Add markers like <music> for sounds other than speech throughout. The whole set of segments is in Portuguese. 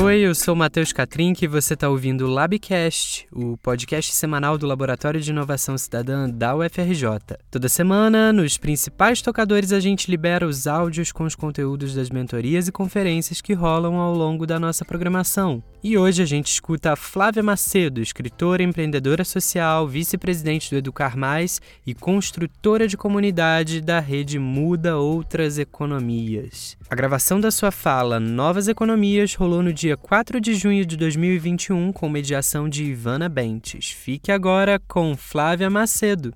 Oi, eu sou Matheus Catrink e você está ouvindo o Labcast, o podcast semanal do Laboratório de Inovação Cidadã da UFRJ. Toda semana, nos principais tocadores, a gente libera os áudios com os conteúdos das mentorias e conferências que rolam ao longo da nossa programação. E hoje a gente escuta a Flávia Macedo, escritora, empreendedora social, vice-presidente do Educar Mais e construtora de comunidade da rede Muda Outras Economias. A gravação da sua fala Novas Economias rolou no dia 4 de junho de 2021 com mediação de Ivana Bentes. Fique agora com Flávia Macedo.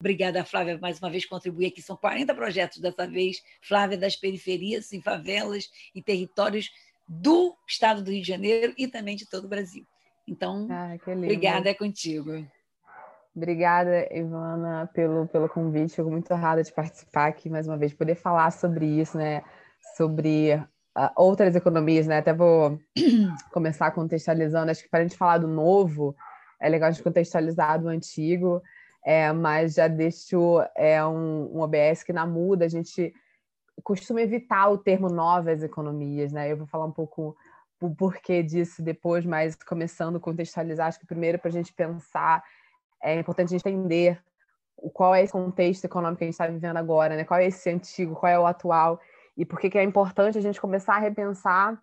Obrigada, Flávia, mais uma vez contribuir aqui. São 40 projetos dessa vez. Flávia das periferias, em favelas e territórios do estado do Rio de Janeiro e também de todo o Brasil. Então, ah, obrigada, é contigo. Obrigada, Ivana, pelo, pelo convite. Fico muito honrada de participar aqui mais uma vez, poder falar sobre isso, né? Sobre uh, outras economias, né? Até vou <clears throat> começar contextualizando. Acho que para a gente falar do novo, é legal a gente contextualizar do antigo, é, mas já deixo é, um, um OBS que na muda a gente costumo evitar o termo novas economias, né? Eu vou falar um pouco o porquê disso depois, mas começando a contextualizar, acho que primeiro para a gente pensar, é importante entender qual é esse contexto econômico que a gente está vivendo agora, né? Qual é esse antigo, qual é o atual, e por que é importante a gente começar a repensar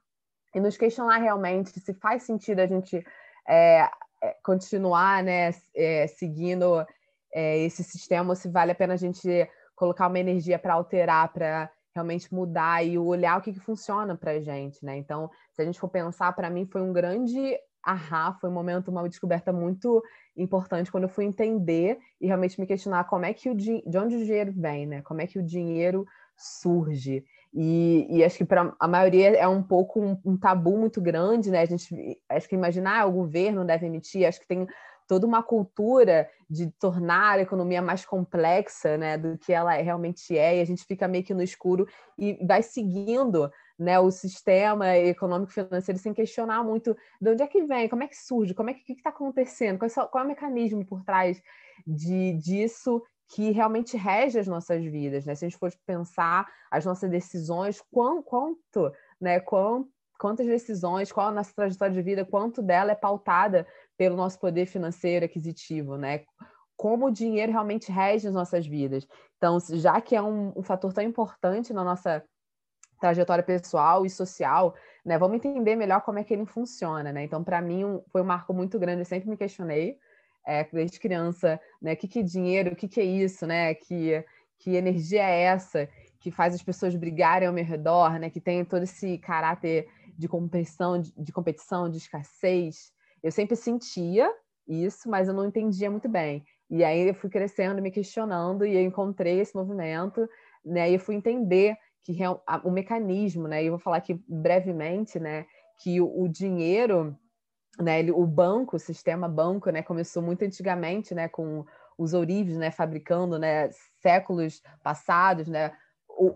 e nos questionar realmente se faz sentido a gente é, é continuar, né, é, seguindo é, esse sistema, ou se vale a pena a gente colocar uma energia para alterar, para realmente mudar e olhar o que, que funciona para a gente, né? Então, se a gente for pensar, para mim foi um grande ahá, foi um momento, uma descoberta muito importante quando eu fui entender e realmente me questionar como é que o de onde o dinheiro vem, né? Como é que o dinheiro surge? E, e acho que para a maioria é um pouco um, um, tabu muito grande, né? A gente acho que imaginar ah, o governo deve emitir, acho que tem toda uma cultura de tornar a economia mais complexa né, do que ela realmente é, e a gente fica meio que no escuro e vai seguindo né, o sistema econômico financeiro sem questionar muito de onde é que vem, como é que surge, como é que está acontecendo, qual é, qual é, o mecanismo por trás de, disso que realmente rege as nossas vidas. Né? Se a gente for pensar as nossas decisões, quão, quanto, né, quanto quantas decisões, qual a nossa trajetória de vida, quanto dela é pautada pelo nosso poder financeiro aquisitivo, né? Como o dinheiro realmente rege as nossas vidas. Então, já que é um, um fator tão importante na nossa trajetória pessoal e social, né? Vamos entender melhor como é que ele funciona, né? Então, para mim, um, foi um marco muito grande. Eu sempre me questionei, é, desde criança, né? O que, que é dinheiro? O que, que é isso, né? Que, que energia é essa que faz as pessoas brigarem ao meu redor, né? Que tem todo esse caráter de competição, de, de competição, de escassez. Eu sempre sentia isso, mas eu não entendia muito bem. E aí eu fui crescendo, me questionando, e eu encontrei esse movimento, né? E eu fui entender que o mecanismo, né? E eu vou falar aqui brevemente, né? Que o, o dinheiro, né? Ele, o banco, o sistema banco, né? Começou muito antigamente, né? Com os ourives, né? Fabricando, né? Séculos passados, né?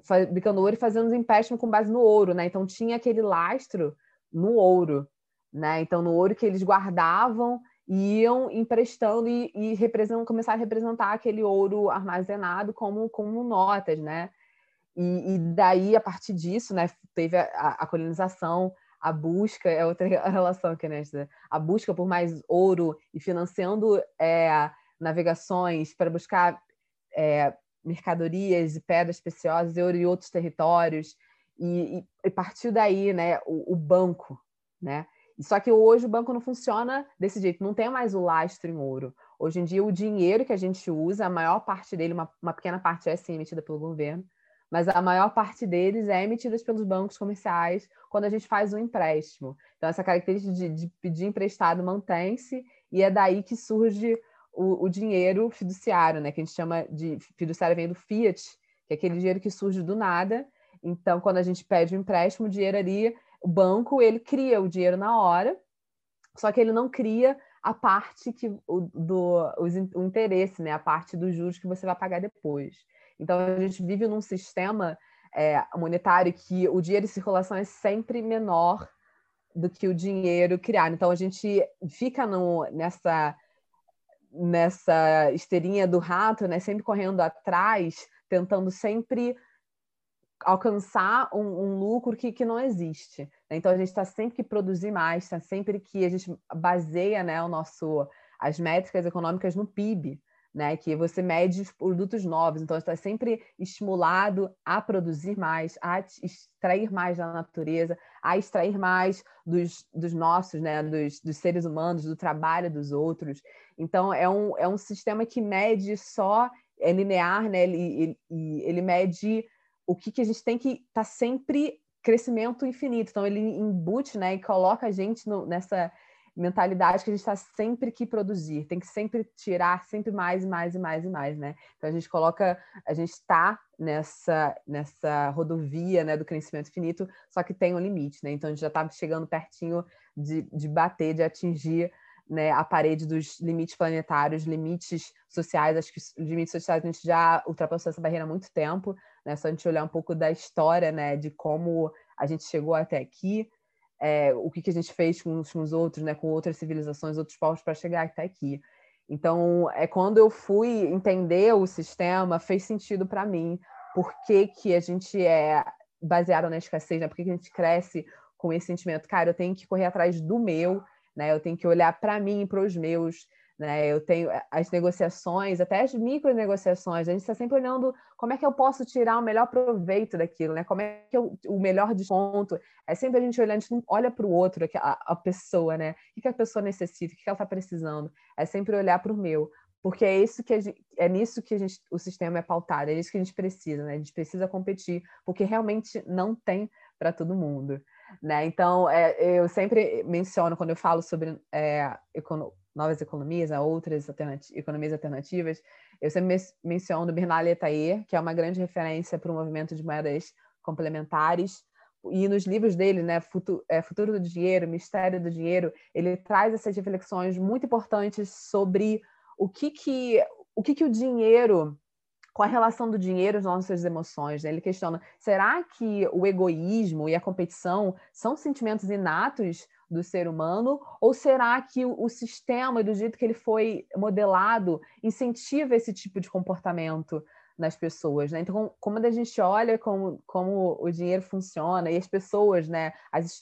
fabricando ouro e fazendo os empréstimos com base no ouro, né? Então tinha aquele lastro no ouro, né? Então no ouro que eles guardavam iam emprestando e, e começaram a representar aquele ouro armazenado como, como notas, né? E, e daí, a partir disso, né, teve a, a, colonização, a busca, é outra <laughs> relação aqui, né? A busca por mais ouro e financiando é, navegações para buscar é, mercadorias e pedras preciosas e outros territórios. E, e, e partiu daí né o, o, banco né? Só que hoje o banco não funciona desse jeito não tem mais o lastro em ouro. Hoje em dia o dinheiro que a gente usa a maior parte dele uma, uma pequena parte é sim emitida pelo governo mas a maior parte deles é emitida pelos bancos comerciais quando a gente faz um empréstimo então essa característica de, de pedir emprestado mantém-se e é daí que surge o, o, dinheiro fiduciário, né? Que a gente chama de fiduciário vem do fiat, que é aquele dinheiro que surge do nada. Então, quando a gente pede um empréstimo, o dinheiro ali, o banco ele cria o dinheiro na hora, só que ele não cria a parte que o, do o interesse, né? A parte dos juros que você vai pagar depois. Então, a gente vive num sistema é, monetário que o dinheiro em circulação é sempre menor do que o dinheiro criado. Então, a gente fica no, nessa nessa esteirinha do rato, né, sempre correndo atrás, tentando sempre alcançar um, um lucro que, que não existe. Né? Então a gente está sempre que produzir mais, está sempre que a gente baseia né, o nosso, as métricas econômicas no PIB. Né, que você mede os produtos novos, então está sempre estimulado a produzir mais, a extrair mais da natureza, a extrair mais dos, dos nossos, né, dos, dos seres humanos, do trabalho dos outros. Então é um, é um sistema que mede só, é linear, né, ele, ele, ele mede o que, que a gente tem que estar tá sempre crescimento infinito. Então, ele embute né, e coloca a gente no, nessa mentalidade que a gente está sempre que produzir, tem que sempre tirar sempre mais e mais e mais e mais, né? Então a gente coloca, a gente está nessa nessa rodovia, né, do crescimento infinito, só que tem um limite, né? Então a gente já está chegando pertinho de, de bater, de atingir né, a parede dos limites planetários, limites sociais. Acho que os limites sociais a gente já ultrapassou essa barreira há muito tempo, né? Só a gente olhar um pouco da história, né, de como a gente chegou até aqui, é, o que, que a gente fez com os, com os outros, né, com outras civilizações, outros povos para chegar até aqui. Então, é quando eu fui entender o sistema, fez sentido para mim. Por que, que a gente é baseado na escassez, né? Por que, que a gente cresce com esse sentimento? Cara, eu tenho que correr atrás do meu, né? Eu tenho que olhar para mim e para os meus, né? Eu tenho eh, as negociações, até as micro negociações. A gente está sempre olhando como é que eu posso tirar o melhor proveito daquilo, né? Como é que eu, o melhor desconto. É sempre a gente olhando, a gente não olha para o outro, a, a pessoa, né? O que a pessoa necessita, o que ela está precisando. É sempre olhar para o meu porque é isso que gente, é nisso que gente, o sistema é pautado, é isso que a gente precisa, né? A gente precisa competir, porque realmente não tem para todo mundo. Né? Então, é, eu sempre menciono, quando eu falo sobre é, novas economias, né, outras economias alternativas, eu sempre menciono Bernard Letayer, que é uma grande referência para o movimento de moedas complementares, e nos livros dele, né, Futuro, é, Futuro do Dinheiro, Mistério do Dinheiro, ele traz essas reflexões muito importantes sobre o que que o, que que o dinheiro com a relação do dinheiro às nossas emoções. Né? Ele questiona: será que o egoísmo e a competição são sentimentos inatos do ser humano? Ou será que o, sistema, do jeito que ele foi modelado, incentiva esse tipo de comportamento? nas pessoas, né? Então, como a gente olha como, como o dinheiro funciona e as pessoas, né, as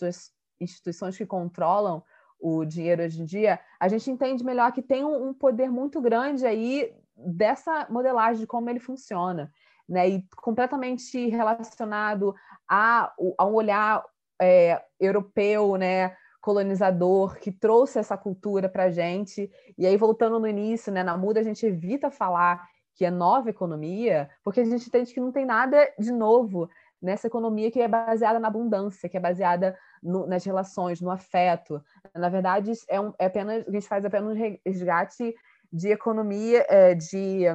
instituições que controlam o dinheiro hoje em dia, a gente entende melhor que tem um, um poder muito grande aí dessa modelagem de como ele funciona, né? E completamente relacionado a, a um olhar é, europeu, né? Colonizador que trouxe essa cultura para a gente. E aí, voltando no início, né, na Muda, a gente evita falar que é nova economia, porque a gente entende que não tem nada de novo nessa economia que é baseada na abundância, que é baseada no, nas relações, no afeto. Na verdade, é, um, é apenas a gente faz apenas um resgate de economia, é, de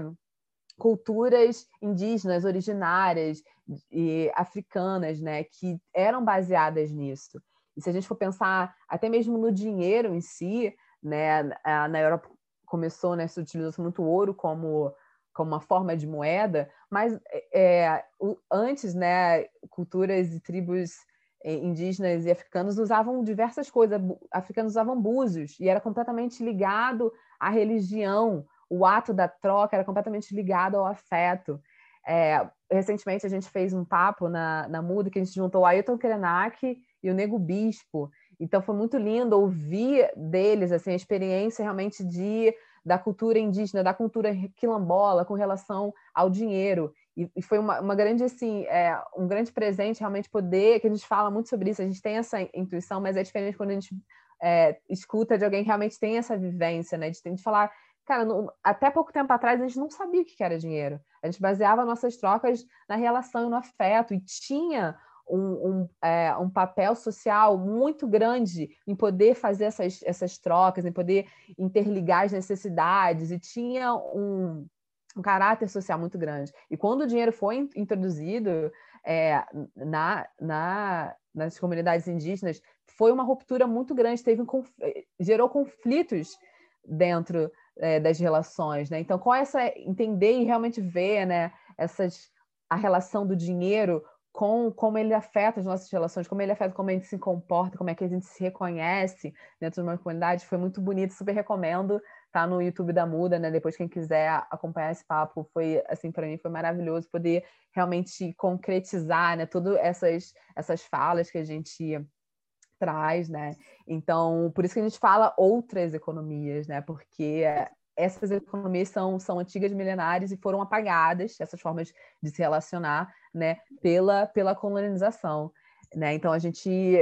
culturas indígenas originárias e africanas, né, que eram baseadas nisso. E se a gente for pensar até mesmo no dinheiro em si, né, na Europa começou, né, se utilizou muito ouro como como uma forma de moeda, mas é, antes, né, culturas e tribos é, indígenas e africanos usavam diversas coisas. Africanos usavam búzios e era completamente ligado à religião. O ato da troca era completamente ligado ao afeto. É, recentemente a gente fez um papo na, na Muda que a gente juntou Ailton Krenak e o Nego Bispo. Então foi muito lindo ouvir deles assim a experiência realmente de da cultura indígena, da cultura quilombola com relação ao dinheiro. E, e foi uma, uma, grande, assim, é, um grande presente realmente poder, que a gente fala muito sobre isso, a gente tem essa intuição, mas é diferente quando a gente é, escuta de alguém que realmente tem essa vivência, né? De, de falar, cara, até pouco tempo atrás a gente não sabia o que era dinheiro. A gente baseava nossas trocas na relação e no afeto, e tinha um, um, é, um, papel social muito grande em poder fazer essas, essas trocas, em poder interligar as necessidades, e tinha um, um caráter social muito grande. E quando o dinheiro foi introduzido é, na, na, nas comunidades indígenas, foi uma ruptura muito grande, teve um, gerou conflitos dentro é, das relações. Né? Então, com essa entender e realmente ver né, essas, a relação do dinheiro com como ele afeta as nossas relações, como ele afeta como a gente se comporta, como é que a gente se reconhece dentro de uma comunidade, foi muito bonito, super recomendo. tá no YouTube da Muda, né? Depois quem quiser acompanhar esse papo, foi assim para mim foi maravilhoso poder realmente concretizar, né, todas essas essas falas que a gente traz, né? Então, por isso que a gente fala outras economias, né? Porque essas economias são, são antigas milenares e foram apagadas, essas formas de se relacionar, né, pela, pela colonização, né? Então a gente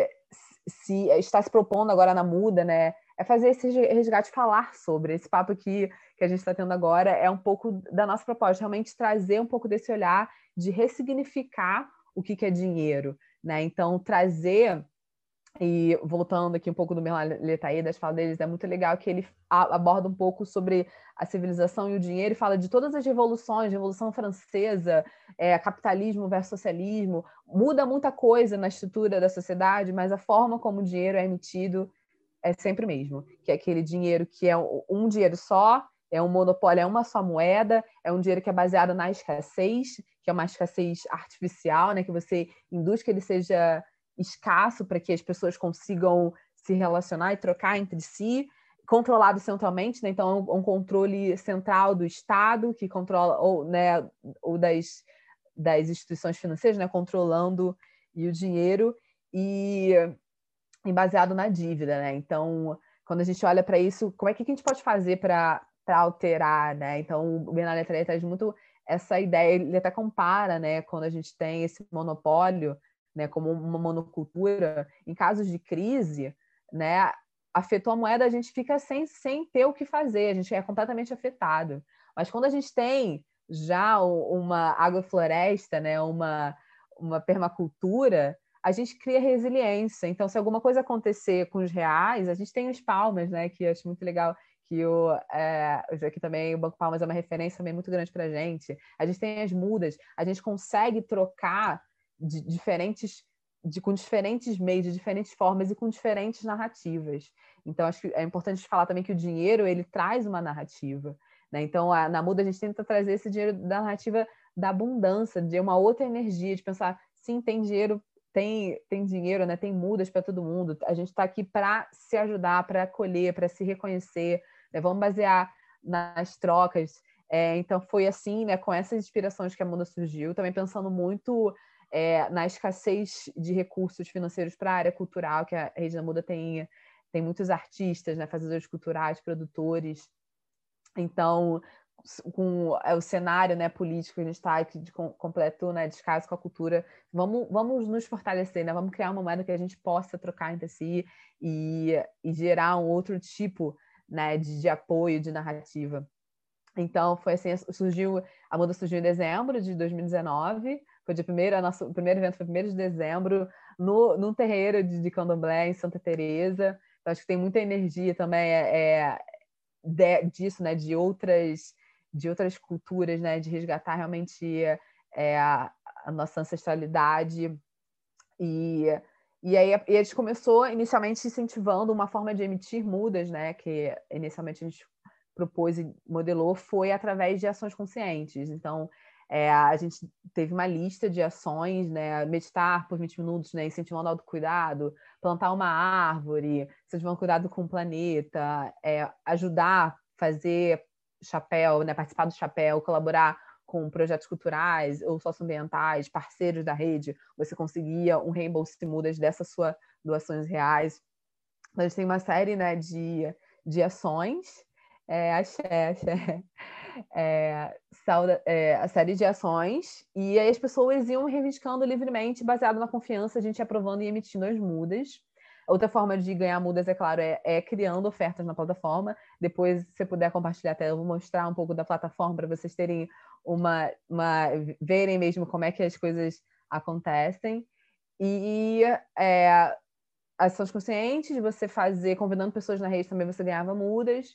se está se propondo agora na muda, né, é fazer esse resgate, falar sobre esse papo aqui que a gente está tendo agora é um pouco da nossa proposta, realmente trazer um pouco desse olhar de ressignificar o que, que é dinheiro, né? Então trazer e voltando aqui um pouco do Merlin Letaí, das falas deles, é muito legal que ele aborda um pouco sobre a civilização e o dinheiro e fala de todas as revoluções, Revolução Francesa, é, capitalismo versus socialismo, muda muita coisa na estrutura da sociedade, mas a forma como o dinheiro é emitido é sempre o mesmo, que é aquele dinheiro que é um dinheiro só, é um monopólio, é uma só moeda, é um dinheiro que é baseado na escassez, que é uma escassez artificial, né, que você induz que ele seja escasso para que as pessoas consigam se relacionar e trocar entre si, controlado centralmente, né? então é um, controle central do Estado que controla ou, né, ou das, das instituições financeiras, né, controlando e o dinheiro e, e baseado na dívida, né? Então, quando a gente olha para isso, como é que a gente pode fazer para alterar, né? Então, o Bernardo traz muito essa ideia, ele até compara, né, quando a gente tem esse monopólio né, como uma monocultura, em casos de crise, né, afetou a moeda, a gente fica sem, sem ter o que fazer, a gente é completamente afetado. Mas quando a gente tem já uma agrofloresta, né, uma, uma permacultura, a gente cria resiliência. Então, se alguma coisa acontecer com os reais, a gente tem os palmas, né, que eu acho muito legal que o, é, aqui também o Banco Palmas é uma referência também muito grande para a gente. A gente tem as mudas, a gente consegue trocar de diferentes de, com diferentes meios, de diferentes formas e com diferentes narrativas. Então, acho que é importante falar também que o dinheiro ele traz uma narrativa. Né? Então, a, na Muda, a gente tenta trazer esse dinheiro da narrativa da abundância, de uma outra energia, de pensar, sim, tem dinheiro, tem, tem dinheiro, né? tem mudas para todo mundo. A gente está aqui para se ajudar, para acolher, para se reconhecer. Né? Vamos basear nas trocas. É, então, foi assim, né, com essas inspirações que a Muda surgiu, também pensando muito é, na escassez de recursos financeiros para a área cultural, que a Rede da Muda tem, tem muitos artistas, né, fazedores culturais, produtores. Então, com é, o cenário né, político que a gente está de completo né, descaso com a cultura, vamos, vamos nos fortalecer, né? vamos criar uma moeda que a gente possa trocar entre si e, e gerar um outro tipo né, de, de apoio, de narrativa. Então, foi assim, surgiu, a muda surgiu em dezembro de 2019, foi de primeiro, nosso, primeiro evento foi 1 de dezembro, no, num terreiro de, de candomblé em Santa Teresa. Então, acho que tem muita energia também é, é de, disso, né? De outras, de outras culturas, né? De resgatar realmente é, a, a nossa ancestralidade. E, e aí e a gente começou inicialmente incentivando uma forma de emitir mudas, né? Que inicialmente a gente propôs e modelou foi através de ações conscientes. Então, é, a gente teve uma lista de ações, né? Meditar por 20 minutos, né? Incentivando o autocuidado, plantar uma árvore, incentivando cuidado com o planeta, é, ajudar, fazer chapéu, né? Participar do chapéu, colaborar com projetos culturais ou socioambientais, parceiros da rede, você conseguia um reembolso de mudas dessas suas doações reais. Então, a gente tem uma série né, de, de ações. É, axé, <laughs> axé é, é, a série de ações, e aí as pessoas iam reivindicando livremente, baseado na confiança, a gente aprovando e emitindo as mudas. Outra forma de ganhar mudas, é claro, é, é, criando ofertas na plataforma. Depois, se você puder compartilhar até, eu vou mostrar um pouco da plataforma para vocês terem uma, uma. verem mesmo como é que as coisas acontecem. E é, ações conscientes, você fazer, convidando pessoas na rede também você ganhava mudas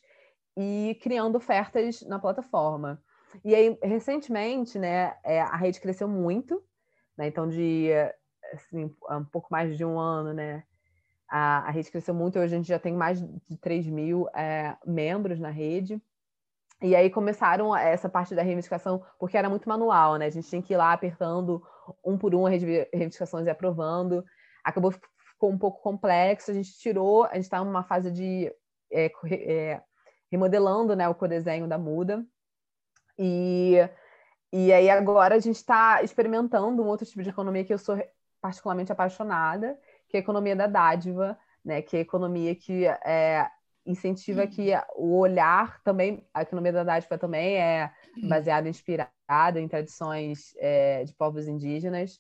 e criando ofertas na plataforma. E aí, recentemente, né, é, a rede cresceu muito, né, então de assim, um pouco mais de um ano, né, a, a rede cresceu muito, hoje a gente já tem mais de 3 mil é, membros na rede, e aí começaram essa parte da reivindicação, porque era muito manual, né, a gente tinha que ir lá apertando um por um as reivindicações e aprovando, acabou ficou um pouco complexo, a gente tirou, a gente está numa fase de é, é, remodelando né, o codesenho da muda. E, e aí agora a gente está experimentando um outro tipo de economia que eu sou particularmente apaixonada, que é a economia da dádiva, né, que é a economia que é, incentiva que o olhar também, a economia da dádiva também é baseada, inspirada em tradições é, de povos indígenas,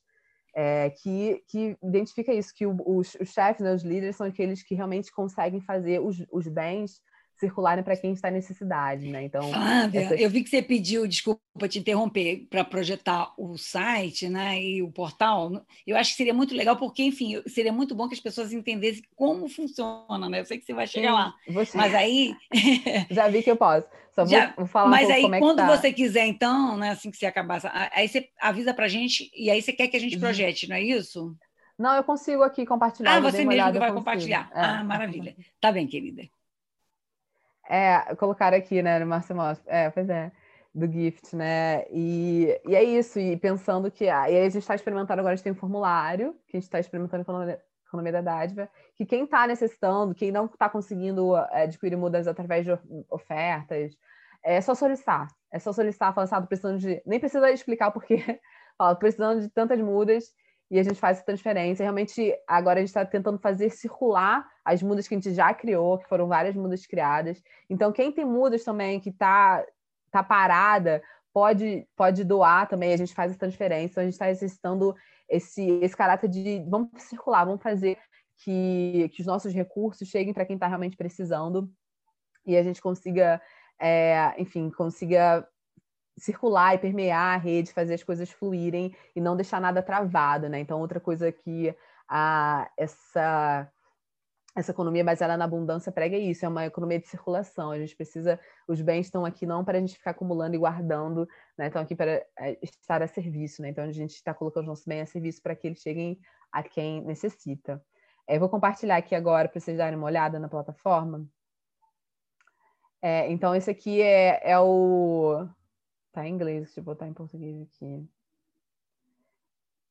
é, que, que identifica isso, que o, os, os chefes, né, os líderes, são aqueles que realmente conseguem fazer os, os bens circularem para quem está em necessidade, né? Então, Flávia, essa... eu vi que você pediu, desculpa te interromper, para projetar o site, né, e o portal. Eu acho que seria muito legal, porque, enfim, seria muito bom que as pessoas entendessem como funciona, né? Eu sei que você vai chegar Sim, lá, você... mas aí <laughs> já vi que eu posso. Só vou, Já, vou falar mas um aí, é quando tá. você quiser, então, né, assim que você acabar, aí você avisa para gente e aí você quer que a gente uhum. projete, não é isso? Não, eu consigo aqui compartilhar. Ah, você mesmo olhada, que vai compartilhar. É. Ah, maravilha. Tá bem, querida. É, colocar aqui, né, no Márcio É, pois é, do Gift, né? E, e é isso, e pensando que. Ah, e aí a gente está experimentando agora, a gente tem um formulário, que a gente está experimentando com a economia da dádiva, que quem está necessitando, quem não está conseguindo é, adquirir mudas através de ofertas, é só solicitar. É só solicitar, falar assim, ah, precisando de. Nem precisa explicar o porquê. <laughs> Fala, precisando de tantas mudas e a gente faz essa transferência. Realmente, agora a gente está tentando fazer circular as mudas que a gente já criou, que foram várias mudas criadas. Então, quem tem mudas também que está tá parada, pode, pode doar também, a gente faz essa transferência. Então, a gente está exercitando esse, esse caráter de vamos circular, vamos fazer que, que os nossos recursos cheguem para quem está realmente precisando e a gente consiga, é, enfim, consiga circular e permear a rede, fazer as coisas fluírem e não deixar nada travado, né? Então, outra coisa que a, essa essa economia baseada na abundância prega isso, é uma economia de circulação. A gente precisa, os bens estão aqui não para a gente ficar acumulando e guardando, né? Estão aqui para é, estar a serviço, né? Então a gente está colocando os nossos bens a serviço para que eles cheguem a quem necessita. É, eu vou compartilhar aqui agora para vocês darem uma olhada na plataforma. É, então esse aqui é, é o Tá em inglês, deixa eu botar em português aqui.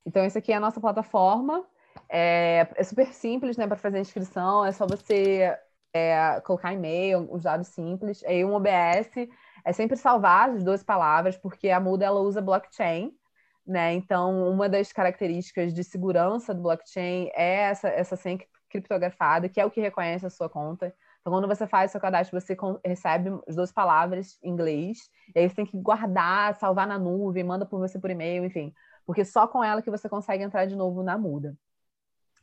Então, esse aqui é a nossa plataforma. É, é super simples, né, para fazer a inscrição. É só você é, colocar e-mail, os dados simples. Aí, um OBS é sempre salvar as duas palavras, porque a Muda ela usa blockchain. Né? Então, uma das características de segurança do blockchain é essa, essa senha criptografada, que é o que reconhece a sua conta. Então, quando você faz seu cadastro, você recebe as duas palavras em inglês, e aí você tem que guardar, salvar na nuvem, manda por você por e-mail, enfim, porque só com ela que você consegue entrar de novo na muda.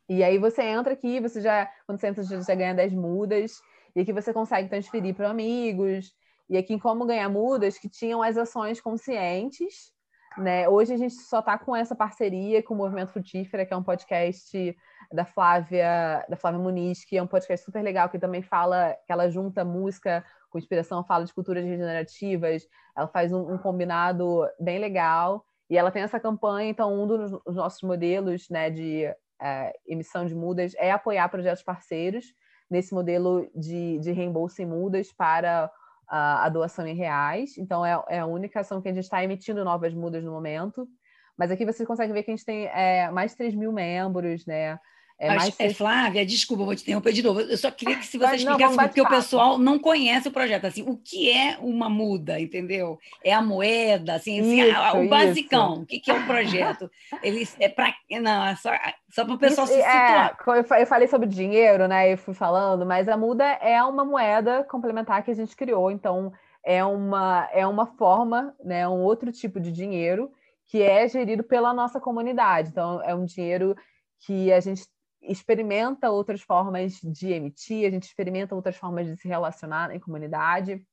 E aí você entra aqui, você já, quando você entra, já, já ganha 10 mudas, e aqui você consegue transferir para amigos, e aqui em Como Ganhar Mudas, que tinham as ações conscientes, né? Hoje a gente só está com essa parceria com o Movimento Frutífera, que é um podcast da Flávia, da Flávia Muniz, que é um podcast super legal, que também fala, que ela junta música com inspiração, fala de culturas regenerativas, ela faz um, um combinado bem legal, e ela tem essa campanha, então um dos nossos modelos né, de é, emissão de mudas é apoiar projetos parceiros nesse modelo de, de reembolso em mudas para a, a doação em reais. Então, é, é, a única ação que a gente está emitindo novas mudas no momento. Mas aqui você consegue ver que a gente tem é, mais de 3 mil membros, né? É Mas, mais... é, Flávia, desculpa, vou te interromper de novo. Eu só queria que se você explicasse, porque o pessoal não conhece o projeto. Assim, o que é uma muda, entendeu? É a moeda, assim, assim isso, o isso. basicão. O que, que é o projeto? Eles é para não, é só, só para o pessoal isso, se é, situar. eu falei sobre dinheiro, né? Eu fui falando, mas a muda é uma moeda complementar que a gente criou. Então, é uma é uma forma, né? Um outro tipo de dinheiro que é gerido pela nossa comunidade. Então, é um dinheiro que a gente experimenta outras formas de emitir, a gente experimenta outras formas de se relacionar em comunidade.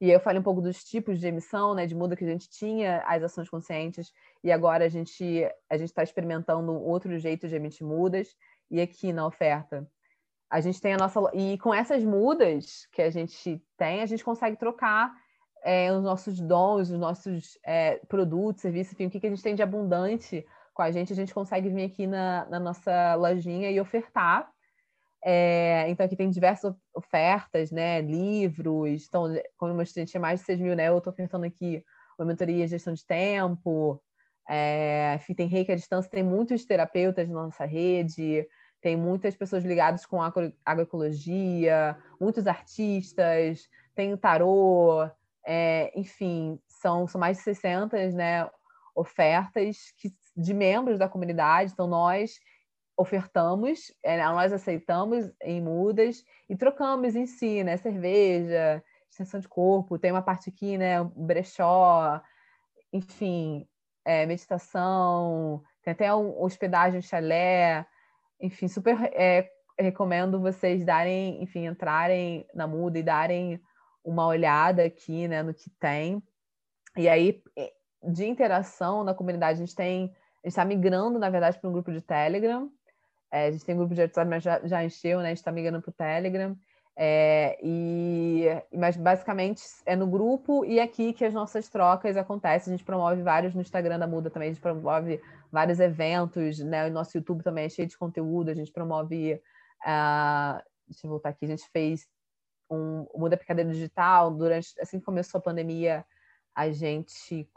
E aí eu falei um pouco dos tipos de emissão, né, de muda que a gente tinha, as ações conscientes, e agora a gente a gente está experimentando outro jeito de emitir mudas. E aqui na oferta a gente tem a nossa e com essas mudas que a gente tem, a gente consegue trocar é, os nossos dons, os nossos é, produtos, serviços, enfim, o que, que a gente tem de abundante com a gente, a gente consegue vir aqui na, na nossa lojinha e ofertar. É, então, aqui tem diversas ofertas, né? Livros. Então, como eu mostrei, tinha mais de 6 mil, né? Eu estou ofertando aqui uma mentoria de gestão de tempo. É, tem reiki à distância, tem muitos terapeutas na nossa rede, tem muitas pessoas ligadas com agroecologia, muitos artistas, tem o tarô, é, enfim, são, são mais de 600 né, ofertas que, de membros da comunidade. Então, nós ofertamos, é, nós aceitamos em mudas e trocamos em si, né? Cerveja, extensão de corpo, tem uma parte aqui, né? Brechó, enfim, é, meditação, tem até um, hospedagem chalé, enfim, super é, recomendo vocês darem, enfim, entrarem na muda e darem uma olhada aqui, né, no que tem. E aí, de interação na comunidade, a gente tem, a gente está migrando, na verdade, para um grupo de Telegram. É, a gente tem um grupo de WhatsApp, mas já, já encheu, né? A gente está migrando para o Telegram. É, e, mas basicamente é no grupo e aqui que as nossas trocas acontecem. A gente promove vários no Instagram da Muda também, a gente promove vários eventos, né? O nosso YouTube também é cheio de conteúdo, a gente promove. Uh, deixa eu voltar aqui, a gente fez um, Muda Picadeira Digital durante assim que começou a pandemia, a gente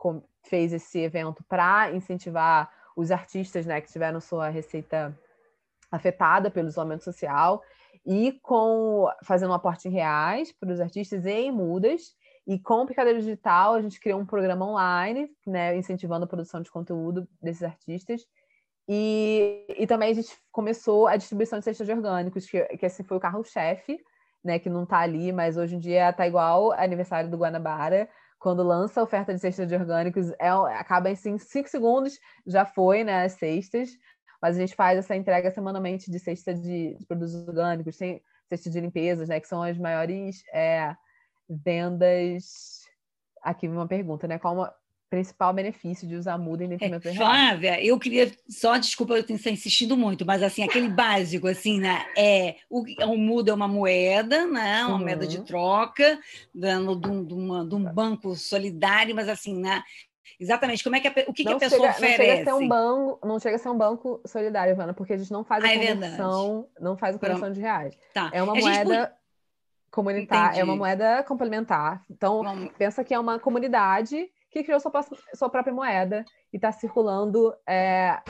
fez esse evento para incentivar os artistas, né, que tiveram sua receita afetada pelo isolamento social e com fazendo um aporte em reais para os artistas em mudas. E com o Picadeiro Digital, a gente criou um programa online, né, incentivando a produção de conteúdo desses artistas. E, e também a gente começou a distribuição de cestas de orgânicos, que, que esse foi o carro-chefe, né, que não está ali, mas hoje em dia está igual aniversário do Guanabara. Quando lança a oferta de cestas de orgânicos, é, acaba em cinco segundos, já foi, né, as cestas mas a gente faz essa entrega semanalmente de cesta de, de produtos orgânicos, tem cesta de limpezas, né, que são as maiores é, vendas. Aqui uma pergunta, né? Qual o principal benefício de usar muda em detrimento é, Flávia, eu queria só, desculpa, eu estar insistindo muito, mas assim, aquele <laughs> básico, assim, né? É, o, o muda é uma moeda, né? Uma uhum. moeda de troca, dando de um, de, uma, de um banco solidário, mas assim, né? Exatamente. Como é que a, o que, que a pessoa chega, oferece? Não chega, a ser um banco, não chega a ser um banco solidário, Ivana, porque a gente não faz a ah, é conversão, não faz a conversão de reais. Tá. É uma a moeda gente... comunitária, é uma moeda complementar. Então, Vamos... pensa que é uma comunidade que criou sua, sua própria moeda e está circulando é,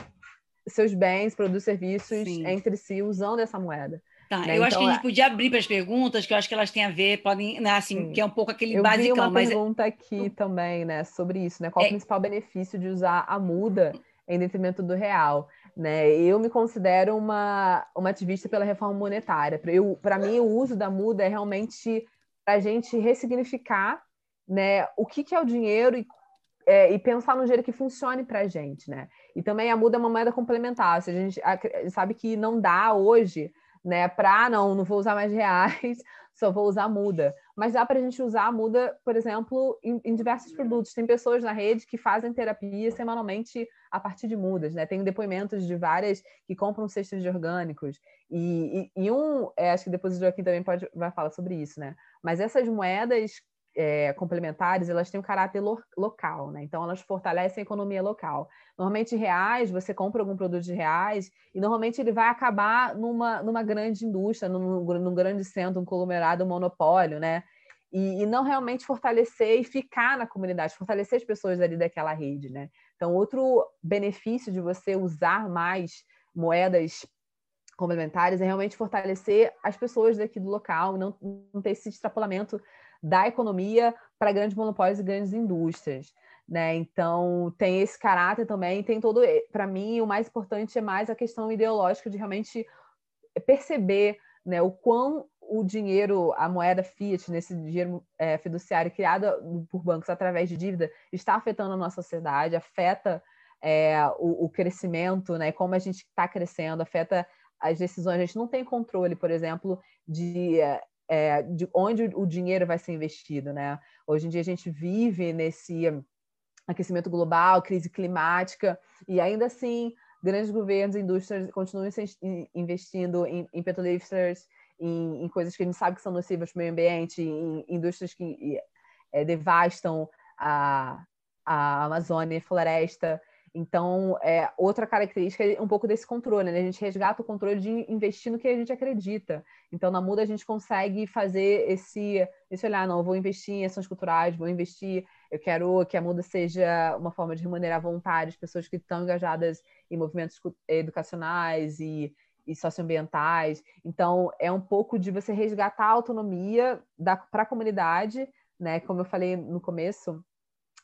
seus bens, produtos, serviços Sim. entre si usando essa moeda. Tá, né? eu então, acho que a gente é podia abrir para as perguntas, que eu acho que elas têm a ver, podem, né, assim, sim. que é um pouco aquele eu basicão. Eu vi uma mas... É pergunta aqui também, né, sobre isso, né? Qual é... o principal benefício de usar a muda em detrimento do real? Né? Eu me considero uma, uma ativista pela reforma monetária. Para mim, o uso da muda é realmente para a gente ressignificar né, o que, que é o dinheiro e, é, e pensar no dinheiro que funcione para a gente. Né? E também a muda é uma moeda complementar. Seja, a gente, sabe que não dá hoje né? Para não, não vou usar mais reais, <laughs> só vou usar muda. Mas dá para a gente usar a muda, por exemplo, em, em, diversos produtos. Tem pessoas na rede que fazem terapia semanalmente a partir de mudas, né? Tem depoimentos de várias que compram cestas de orgânicos. E, e, e um, é, acho que depois o Joaquim também pode, vai falar sobre isso, né? Mas essas moedas é, complementares, elas têm um caráter lo local, né? Então, elas fortalecem a economia local. Normalmente, reais, você compra algum produto de reais e normalmente ele vai acabar numa, numa grande indústria, num, num grande centro, um conglomerado, um monopólio, né? E, e, não realmente fortalecer e ficar na comunidade, fortalecer as pessoas ali daquela rede, né? Então, outro benefício de você usar mais moedas complementares é realmente fortalecer as pessoas daqui do local, não, não ter esse extrapolamento da economia para grandes monopólios e grandes indústrias. Né? Então, tem esse caráter também, tem todo. Para mim, o mais importante é mais a questão ideológica de realmente perceber né, o quão o dinheiro, a moeda fiat, nesse dinheiro é, fiduciário criado por bancos através de dívida, está afetando a nossa sociedade, afeta é, o, o, crescimento, né, como a gente está crescendo, afeta as decisões. A gente não tem controle, por exemplo, de é, de onde o dinheiro vai ser investido, né? Hoje em dia a gente vive nesse aquecimento global, crise climática, e ainda assim grandes governos e indústrias continuam investindo em, em petrolíferas, em, em, coisas que a gente sabe que são nocivas para o meio ambiente, em indústrias que é, devastam a, a Amazônia, a floresta. Então, é, outra característica é um pouco desse controle, né? A gente resgata o controle de investir no que a gente acredita. Então, na Muda, a gente consegue fazer esse, esse olhar, não, vou investir em ações culturais, vou investir, eu quero que a Muda seja uma forma de remunerar voluntários, pessoas que estão engajadas em movimentos educacionais e, e socioambientais. Então, é um pouco de você resgatar a autonomia para a comunidade, né? Como eu falei no começo,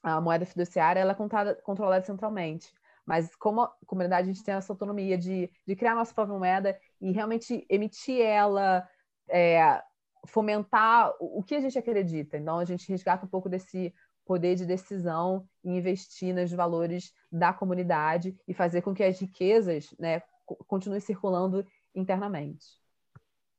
a moeda fiduciária ela é controlada centralmente. Mas como comunidade a gente tem essa autonomia de, de criar nossa própria moeda e realmente emitir ela, é, fomentar o, o que a gente acredita. Então a gente resgata um pouco desse poder de decisão e investir nos valores da comunidade e fazer com que as riquezas né, continuem circulando internamente.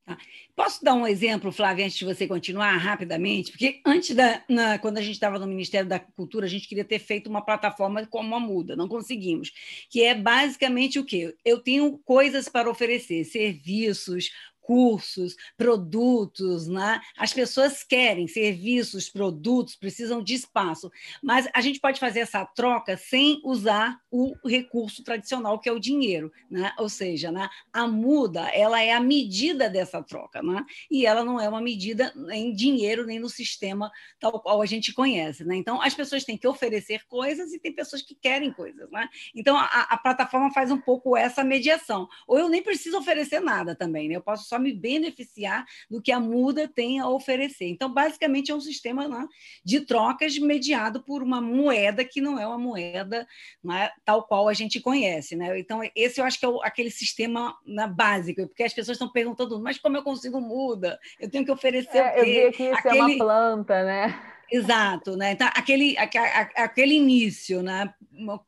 Tá. Posso dar um exemplo, Flávia, antes de você continuar rapidamente? Porque antes da, na, quando a gente estava no Ministério da Cultura, a gente queria ter feito uma plataforma como a Muda, não conseguimos. Que é basicamente o quê? Eu tenho coisas para oferecer, serviços, cursos, produtos, né? As pessoas querem serviços, produtos, precisam de espaço, mas a gente pode fazer essa troca sem usar o recurso tradicional que é o dinheiro, né? Ou seja, né? A muda, ela é a medida dessa troca, né? E ela não é uma medida em dinheiro nem no sistema tal qual a gente conhece, né? Então as pessoas têm que oferecer coisas e tem pessoas que querem coisas, né? Então a, a plataforma faz um pouco essa mediação. Ou eu nem preciso oferecer nada também, né? Eu posso só me beneficiar do que a muda tem a oferecer. Então, basicamente, é um sistema né, de trocas mediado por uma moeda que não é uma moeda né, tal qual a gente conhece. Né? Então, esse eu acho que é o, aquele sistema né, básico, porque as pessoas estão perguntando, mas como eu consigo muda? Eu tenho que oferecer é, Eu vi que isso aquele... é uma planta, né? Exato, né? Então, aquele, aquele início, né?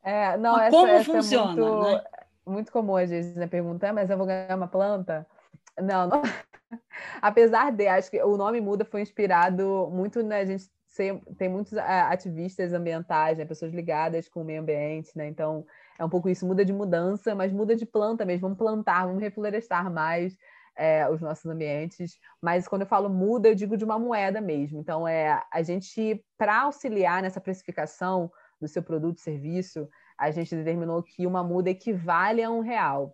É, não, essa, como essa funciona? É muito, né? muito comum às vezes né, perguntar, mas eu vou ganhar uma planta? Não, não. <laughs> apesar de, acho que o nome muda foi inspirado muito na né, gente ser, tem muitos ativistas ambientais, né, pessoas ligadas com o meio ambiente, né? Então é um pouco isso, muda de mudança, mas muda de planta mesmo. Vamos plantar, vamos reflorestar mais é, os nossos ambientes. Mas quando eu falo muda, eu digo de uma moeda mesmo. Então é a gente para auxiliar nessa precificação do seu produto, serviço, a gente determinou que uma muda equivale a um real.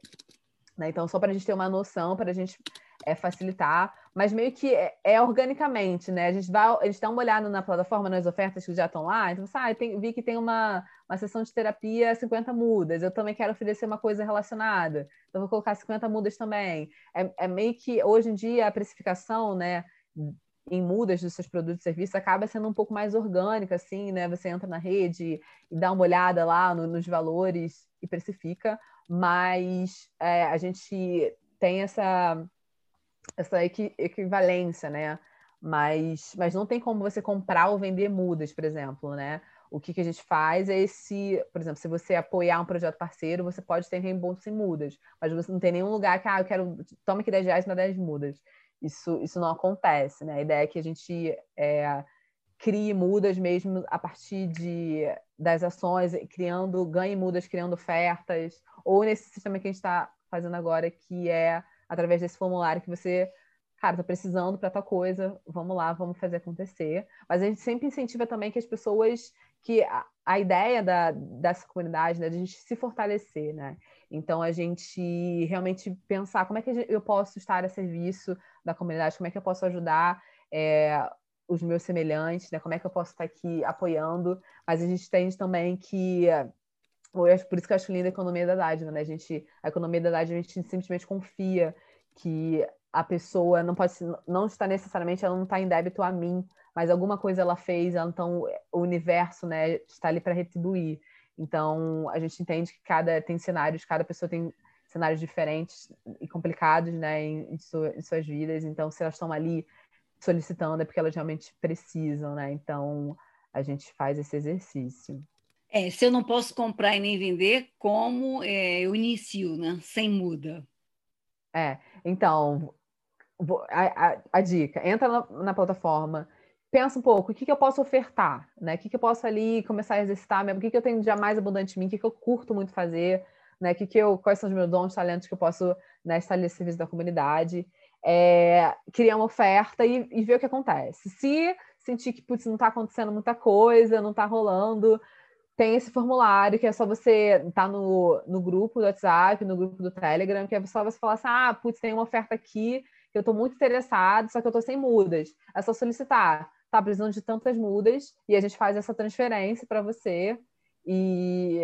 Né? Então, só para a gente ter uma noção, para a gente é, facilitar, mas meio que é, é, organicamente, né? A gente, vai, a gente dá uma olhada na plataforma, nas ofertas que já estão lá, então, ah, tem, vi que tem uma, uma sessão de terapia 50 mudas, eu também quero oferecer uma coisa relacionada, então vou colocar 50 mudas também. É, é meio que, hoje em dia, a precificação, né? em mudas dos seus produtos e serviços acaba sendo um pouco mais orgânica, assim, né? Você entra na rede e dá uma olhada lá no, nos valores e precifica, mas é, a gente tem essa, essa equi equivalência, né? Mas, mas não tem como você comprar ou vender mudas, por exemplo, né? O que, que a gente faz é esse, por exemplo, se você apoiar um projeto parceiro, você pode ter reembolso em mudas, mas você não tem nenhum lugar que, ah, eu quero, toma aqui 10 reais na 10 mudas. Isso, isso não acontece, né? A ideia é que a gente é, crie mudas mesmo a partir de, das ações, criando, ganhe mudas, criando ofertas, ou nesse sistema que a gente está fazendo agora, que é através desse formulário que você, cara, tá precisando para tal coisa, vamos lá, vamos fazer acontecer. Mas a gente sempre incentiva também que as pessoas, que a, a ideia da, dessa comunidade, né, de a gente se fortalecer, né? Então, a gente realmente pensar como é que eu posso estar a serviço da comunidade, como é que eu posso ajudar é, os meus semelhantes, né? Como é que eu posso estar aqui apoiando? Mas a gente entende também que por isso que eu acho linda a economia da dádiva, né? A gente, a economia da dádiva, a gente simplesmente confia que a pessoa não pode não está necessariamente ela não está em débito a mim, mas alguma coisa ela fez, então o universo, né, está ali para retribuir. Então a gente entende que cada tem cenários, cada pessoa tem cenários diferentes e complicados, né, em, em, em suas vidas. Então se elas estão ali solicitando é porque elas realmente precisam, né? Então a gente faz esse exercício. É, se eu não posso comprar e nem vender, como é, eu inicio, né? Sem muda. É, então, a, a, a dica, entra na, na, plataforma, pensa um pouco, o que, que eu posso ofertar, né? O que, que eu posso ali começar a exercitar mesmo? O que, que eu tenho de mais abundante em mim? O que, que eu curto muito fazer? Né? O que, que eu, quais são os meus dons, talentos que eu posso né, estar ali a serviço da comunidade? É, criar uma oferta e, e, ver o que acontece. Se sentir que putz, não está acontecendo muita coisa, não está rolando, tem esse formulário que é só você estar tá no, no grupo do WhatsApp, no grupo do Telegram, que é só você falar assim: ah, putz, tem uma oferta aqui que eu estou muito interessado, só que eu estou sem mudas. É só solicitar. Tá precisando de tantas mudas e a gente faz essa transferência para você e,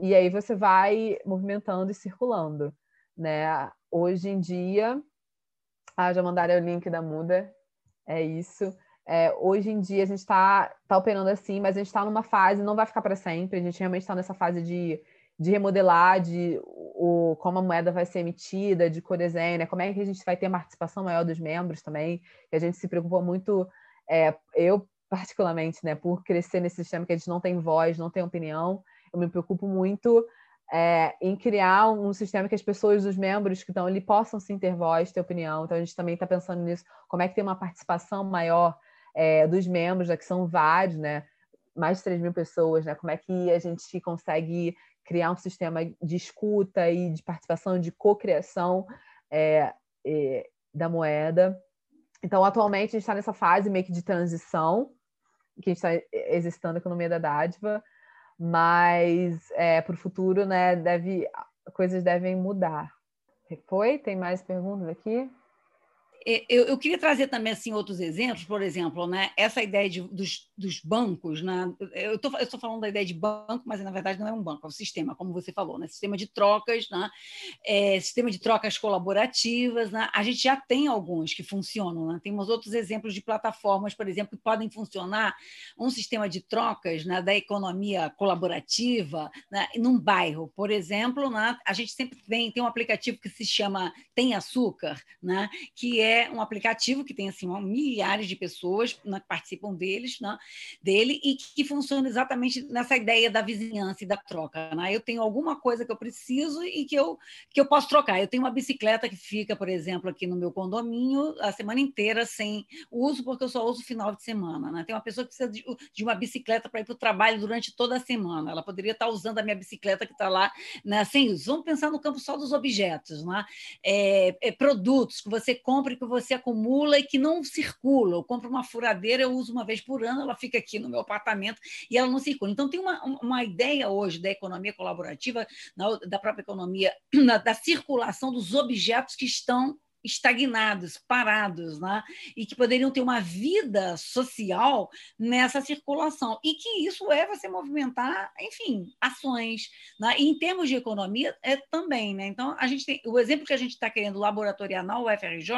e aí você vai movimentando e circulando. né? Hoje em dia, ah, já mandaram o link da muda, é isso. É, hoje em dia a gente está tá operando assim, mas a gente está numa fase, não vai ficar para sempre, a gente realmente está nessa fase de, de remodelar, de o, como a moeda vai ser emitida, de codesenho, né? como é que a gente vai ter participação maior dos membros também, que a gente se preocupou muito, é, eu particularmente, né, por crescer nesse sistema que a gente não tem voz, não tem opinião, eu me preocupo muito é, em criar um sistema que as pessoas, os membros que estão ali, possam sim ter voz, ter opinião. Então, a gente também está pensando nisso, como é que tem uma participação maior é, dos membros, né, que são vários, né? mais de 3 mil pessoas, né? como é que a gente consegue criar um sistema de escuta e de participação, de cocriação é, é, da moeda. Então, atualmente, a gente está nessa fase meio que de transição, que a gente está exercitando a economia da dádiva, mas é, para o futuro, né, deve, coisas devem mudar. Foi? Tem mais perguntas aqui? Eu, eu, queria trazer também assim outros exemplos, por exemplo, né, essa ideia de, dos, dos, bancos, né, eu estou falando da ideia de banco, mas na verdade não é um banco, é um sistema, como você falou, né, sistema de trocas, né, é, sistema de trocas colaborativas, né, a gente já tem alguns que funcionam, né, temos outros exemplos de plataformas, por exemplo, que podem funcionar um sistema de trocas né, da economia colaborativa né, num bairro, por exemplo, né, a gente sempre tem, tem um aplicativo que se chama Tem Açúcar, né, que é é um aplicativo que tem assim milhares de pessoas né, que participam deles, né, dele e que funciona exatamente nessa ideia da vizinhança e da troca. Né? Eu tenho alguma coisa que eu preciso e que eu, que eu posso trocar. Eu tenho uma bicicleta que fica, por exemplo, aqui no meu condomínio a semana inteira sem uso, porque eu só uso final de semana. Né? Tem uma pessoa que precisa de, de uma bicicleta para ir para o trabalho durante toda a semana. Ela poderia estar usando a minha bicicleta que está lá né, sem uso. Vamos pensar no campo só dos objetos, né? É, é, produtos que você compra e que você acumula e que não circula. Eu compro uma furadeira, eu uso uma vez por ano, ela fica aqui no meu apartamento e ela não circula. Então, tem uma, uma ideia hoje da economia colaborativa, da própria economia, <clears throat> da circulação dos objetos que estão estagnados, parados, né? e que poderiam ter uma vida social nessa circulação, e que isso é você movimentar, enfim, ações. Né? E em termos de economia, é também. Né? Então, a gente tem o exemplo que a gente está querendo laboratoriar na UFRJ,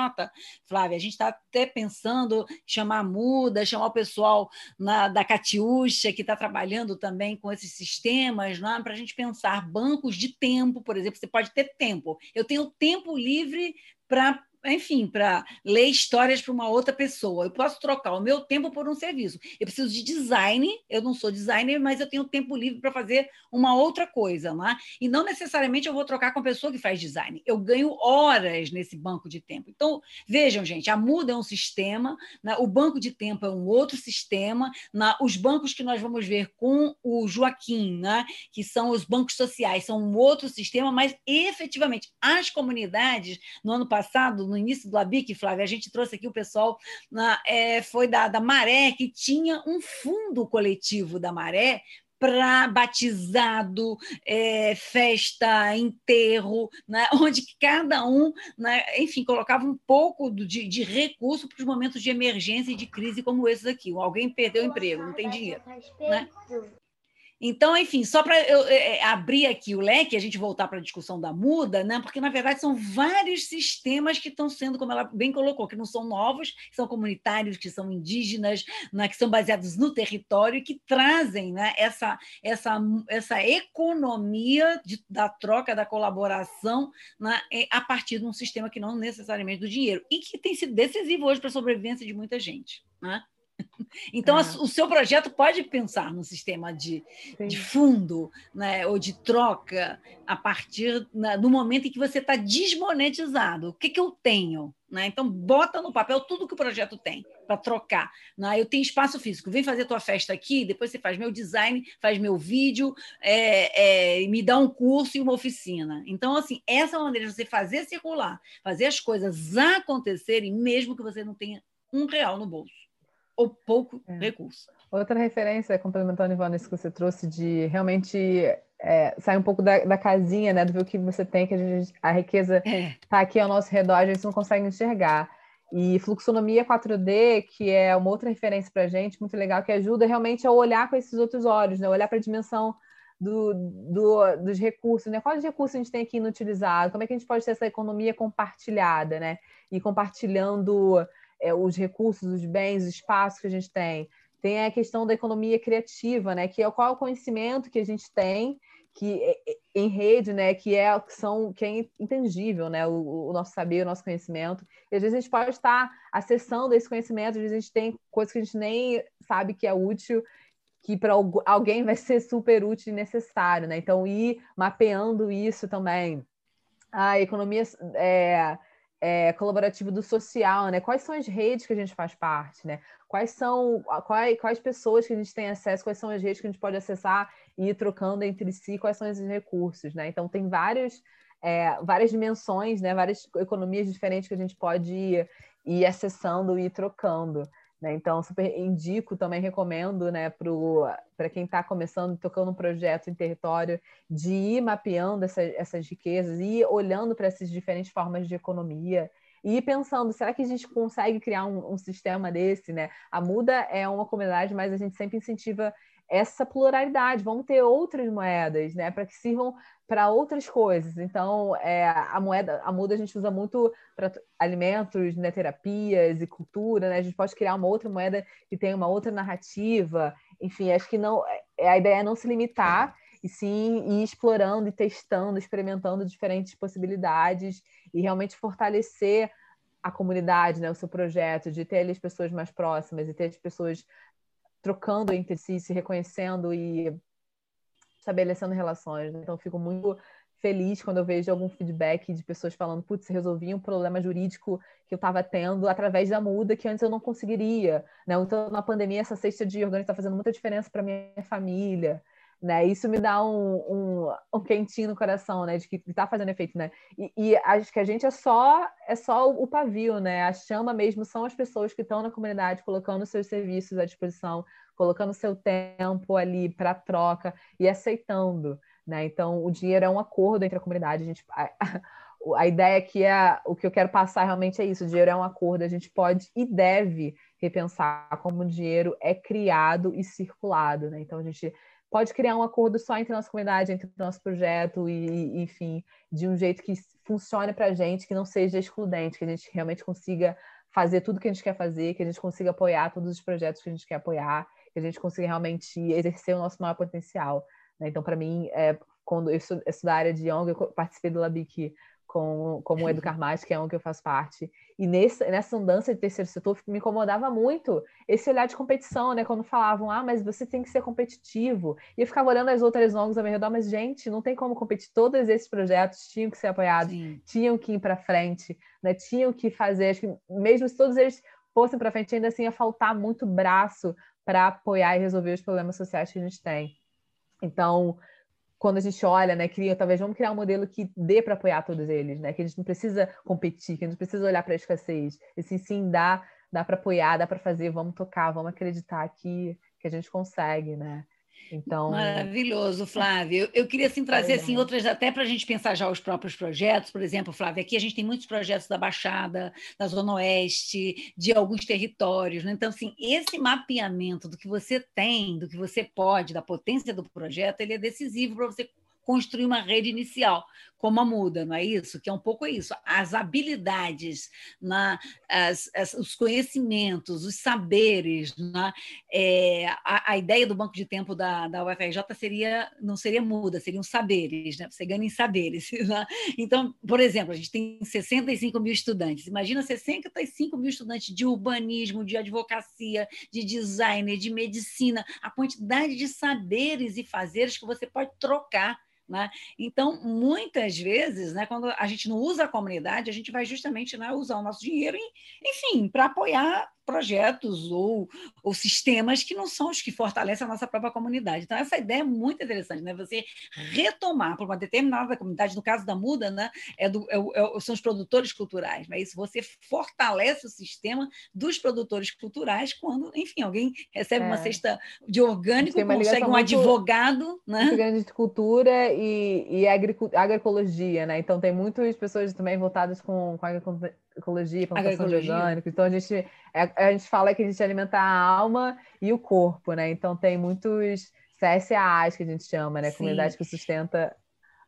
Flávia, a gente está até pensando chamar a Muda, chamar o pessoal na, da Catiúcha, que está trabalhando também com esses sistemas, né? para a gente pensar bancos de tempo, por exemplo, você pode ter tempo. Eu tenho tempo livre para enfim, para ler histórias para uma outra pessoa. Eu posso trocar o meu tempo por um serviço. Eu preciso de design, eu não sou designer, mas eu tenho tempo livre para fazer uma outra coisa, não é? E não necessariamente eu vou trocar com a pessoa que faz design. Eu ganho horas nesse banco de tempo. Então, vejam, gente, a muda é um sistema, né? o banco de tempo é um outro sistema, né? os bancos que nós vamos ver com o Joaquim, né? que são os bancos sociais, são um outro sistema, mas efetivamente as comunidades, no ano passado, no início do ABIC, Flávia, a gente trouxe aqui o pessoal, na, é, foi da, da Maré, que tinha um fundo coletivo da Maré para batizado, é, festa, enterro, né? <laughs> onde cada um, né? enfim, colocava um pouco de, de recurso para os momentos de emergência e de crise como esses aqui. Alguém perdeu o emprego, não tem dinheiro. Né? Então, enfim, só para é, é, abrir aqui o leque, a gente voltar para a discussão da muda, né? porque, na verdade, são vários sistemas que estão sendo, como ela bem colocou, que não são novos, que são comunitários, que são indígenas, né? que são baseados no território, que trazem né? essa, essa, essa economia de, da troca, da colaboração, né? a partir de um sistema que não necessariamente do dinheiro, e que tem sido decisivo hoje para a sobrevivência de muita gente. Né? <laughs> Então, é. o seu projeto pode pensar no sistema de, de fundo né, ou de troca a partir né, do momento em que você está desmonetizado. O que, que eu tenho? Né? Então, bota no papel tudo que o projeto tem para trocar. Né? Eu tenho espaço físico, vem fazer tua festa aqui, depois você faz meu design, faz meu vídeo, é, é, me dá um curso e uma oficina. Então, assim, essa é maneira de você fazer circular, fazer as coisas acontecerem, mesmo que você não tenha um real no bolso ou pouco é. recurso. Outra referência, complementando, Ivana, isso que você trouxe, de realmente é, sair um pouco da, da, casinha, né, do que você tem, que a, gente, a riqueza está é. Aqui ao nosso redor, a gente não consegue enxergar. E fluxonomia 4D, que é uma outra referência para a gente, muito legal, que ajuda realmente a olhar com esses outros olhos, né, olhar para a dimensão do, do, dos recursos, né? Quais recursos a gente tem aqui inutilizado? Como é que a gente pode ter essa economia compartilhada, né? E compartilhando é, os recursos, os bens, os espaços que a gente tem. Tem a questão da economia criativa, né? Que é qual é o conhecimento que a gente tem que é, é, em rede, né, que é que são que é intangível, né, o, o, nosso saber, o nosso conhecimento. E às vezes a gente pode estar acessando esse conhecimento, às vezes a gente tem coisas que a gente nem sabe que é útil, que para alguém vai ser super útil e necessário, né? Então ir mapeando isso também. A economia é, é, colaborativo do social, né? Quais são as redes que a gente faz parte, né? Quais são quais, quais pessoas que a gente tem acesso, quais são as redes que a gente pode acessar e ir trocando entre si, quais são esses recursos, né? Então tem vários, é, várias dimensões, né? Várias economias diferentes que a gente pode ir, ir acessando e trocando. Né? Então, super indico, também recomendo né, para quem está começando, tocando um projeto em território, de ir mapeando essa, essas riquezas, e olhando para essas diferentes formas de economia, e pensando, será que a gente consegue criar um, um sistema desse? Né? A Muda é uma comunidade, mas a gente sempre incentiva essa pluralidade. Vamos ter outras moedas, né, para que sirvam para outras coisas. Então, é, a moeda, a muda a gente usa muito para alimentos, né, terapias e cultura, né? A gente pode criar uma outra moeda que tenha uma outra narrativa. Enfim, acho que não é, a ideia é não se limitar e sim ir explorando e testando, experimentando diferentes possibilidades e realmente fortalecer a comunidade, né, o seu projeto, de ter ali as pessoas mais próximas e ter as pessoas trocando entre si, se reconhecendo e estabelecendo relações. Então, fico muito feliz quando eu vejo algum feedback de pessoas falando, putz, resolvi um problema jurídico que eu estava tendo através da muda que antes eu não conseguiria. Né? Então, na pandemia, essa cesta de orgânico está fazendo muita diferença para minha família. Né? Isso me dá um, um, um, quentinho no coração, né? De que está fazendo efeito, né? E, e, acho que a gente é só é só o pavio, né? A chama mesmo são as pessoas que estão na comunidade colocando seus serviços à disposição, colocando seu tempo ali para troca e aceitando, né? Então o dinheiro é um acordo entre a comunidade. A gente a, a ideia que é o que eu quero passar realmente é isso. O dinheiro é um acordo. A gente pode e deve repensar como o dinheiro é criado e circulado, né? Então a gente pode criar um acordo só entre nossa comunidade, entre o nosso projeto e, enfim, de um jeito que funcione para a gente, que não seja excludente, que a gente realmente consiga fazer tudo que a gente quer fazer, que a gente consiga apoiar todos os projetos que a gente quer apoiar, que a gente consiga realmente exercer o nosso maior potencial. Né? Então, para mim, é, quando eu sou da área de ONG, eu participei do LABIC com, como o Educar Mais, que é um que eu faço parte. E nesse, nessa andança de terceiro setor me incomodava muito esse olhar de competição, né? Quando falavam, ah, mas você tem que ser competitivo. E eu ficava olhando as outras ONGs ao meu redor, mas, gente, não tem como competir. Todos esses projetos tinham que ser apoiados, Sim. tinham que ir para frente, né? tinham que fazer. Acho que mesmo se todos eles fossem para frente, ainda assim ia faltar muito braço para apoiar e resolver os problemas sociais que a gente tem. Então, quando a gente olha, né, cria, talvez vamos criar um modelo que dê para apoiar todos eles, né, que a gente não precisa competir, que a gente não precisa olhar para a escassez, e sim, sim, dá, dá para apoiar, dá para fazer, vamos tocar, vamos acreditar que, que a gente consegue, né. Então, Maravilhoso, <laughs> Flávio. Eu, queria assim, trazer assim, outras, até para a gente pensar já os próprios projetos. Por exemplo, Flávio, aqui a gente tem muitos projetos da Baixada, da Zona Oeste, de alguns territórios. Né? Então, assim, esse mapeamento do que você tem, do que você pode, da potência do projeto, ele é decisivo para você construir uma rede inicial, como a muda, não é isso? Que é um pouco isso. As habilidades, na, as, as, os conhecimentos, os saberes, né? é, a, a, ideia do banco de tempo da, da UFRJ seria, não seria muda, seriam saberes, né? Você ganha em saberes. <laughs> Né? Então, por exemplo, a gente tem 65 mil estudantes. Imagina 65 mil estudantes de urbanismo, de advocacia, de design, de medicina, a quantidade de saberes e fazeres que você pode trocar né? Então, muitas vezes, né, quando a gente não usa a comunidade, a gente vai justamente né, usar o nosso dinheiro, em, enfim, para apoiar projetos ou, ou sistemas que não são os que fortalecem a nossa própria comunidade. Então, essa ideia é muito interessante, né? Você retomar para uma determinada comunidade, no caso da Muda, né? É do, é, é, são os produtores culturais, mas isso você fortalece o sistema dos produtores culturais quando, enfim, alguém recebe é. uma cesta de orgânico, consegue um advogado, né? Muito grande de cultura e, e agroecologia, né? Então, tem muitas pessoas também voltadas com, com agroecologia ecologia, plantação de orgânico. Então a gente, é, a gente fala que a gente alimenta a alma e o corpo, né? Então tem muitos CSAs, que a gente chama, né? Sim. Comunidade que sustenta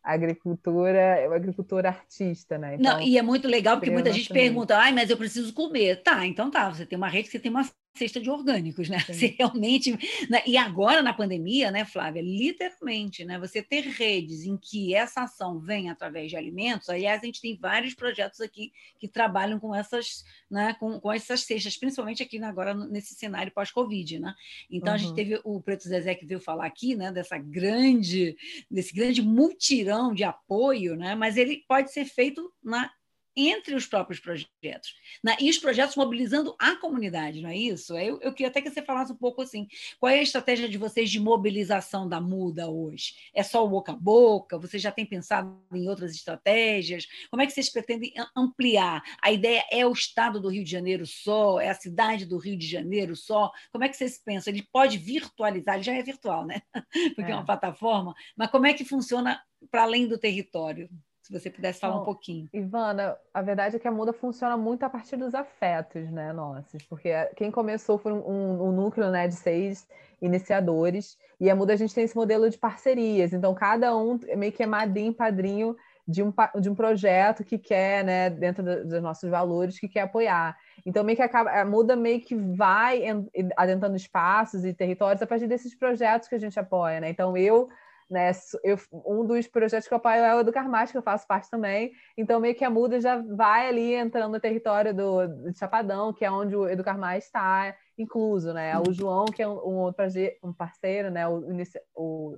a agricultura, a agricultura artista, né? Então, Não, e é muito legal porque muita gente pergunta, ai, mas eu preciso comer. Tá, então tá, você tem uma rede que você tem uma cesta de orgânicos, né? <laughs> Sim. Você realmente. Né? E agora, na pandemia, né, Flávia? Literalmente, né? Você ter redes em que essa ação vem através de alimentos, aliás, a gente tem vários projetos aqui que trabalham com essas, né, com, com essas cestas, principalmente aqui agora nesse cenário pós-Covid, né? Então, uhum. a gente teve o Preto Zezé que veio falar aqui, né, dessa grande, desse grande multirão de apoio, né? Mas ele pode ser feito na entre os próprios projetos. Né? E os projetos mobilizando a comunidade, não é isso? Eu, eu queria até que você falasse um pouco assim: qual é a estratégia de vocês de mobilização da muda hoje? É só o boca a boca? Você já tem pensado em outras estratégias? Como é que vocês pretendem ampliar? A ideia é o estado do Rio de Janeiro só? É a cidade do Rio de Janeiro só? Como é que vocês pensam? Ele pode virtualizar, ele já é virtual, né? <laughs> Porque é, é uma plataforma, mas como é que funciona para além do território? Se você pudesse falar Bom, um pouquinho. Ivana, a verdade é que a muda funciona muito a partir dos afetos, né, nossos, porque quem começou foi um, um núcleo né, de seis iniciadores, e a muda a gente tem esse modelo de parcerias, então cada um meio que é madrinho, padrinho de um, de um projeto que quer, né, dentro dos nossos valores, que quer apoiar. Então, meio que acaba, a muda meio que vai adentrando espaços e territórios a partir desses projetos que a gente apoia, né? Então, eu né? Eu, um dos projetos que eu apoio é o Educar Mais, que eu faço parte também. Então, meio que a Muda já vai ali entrando no território do, do Chapadão, que é onde o Educar Mais está incluso, né? O João, que é um, um, um parceiro, né? O, o,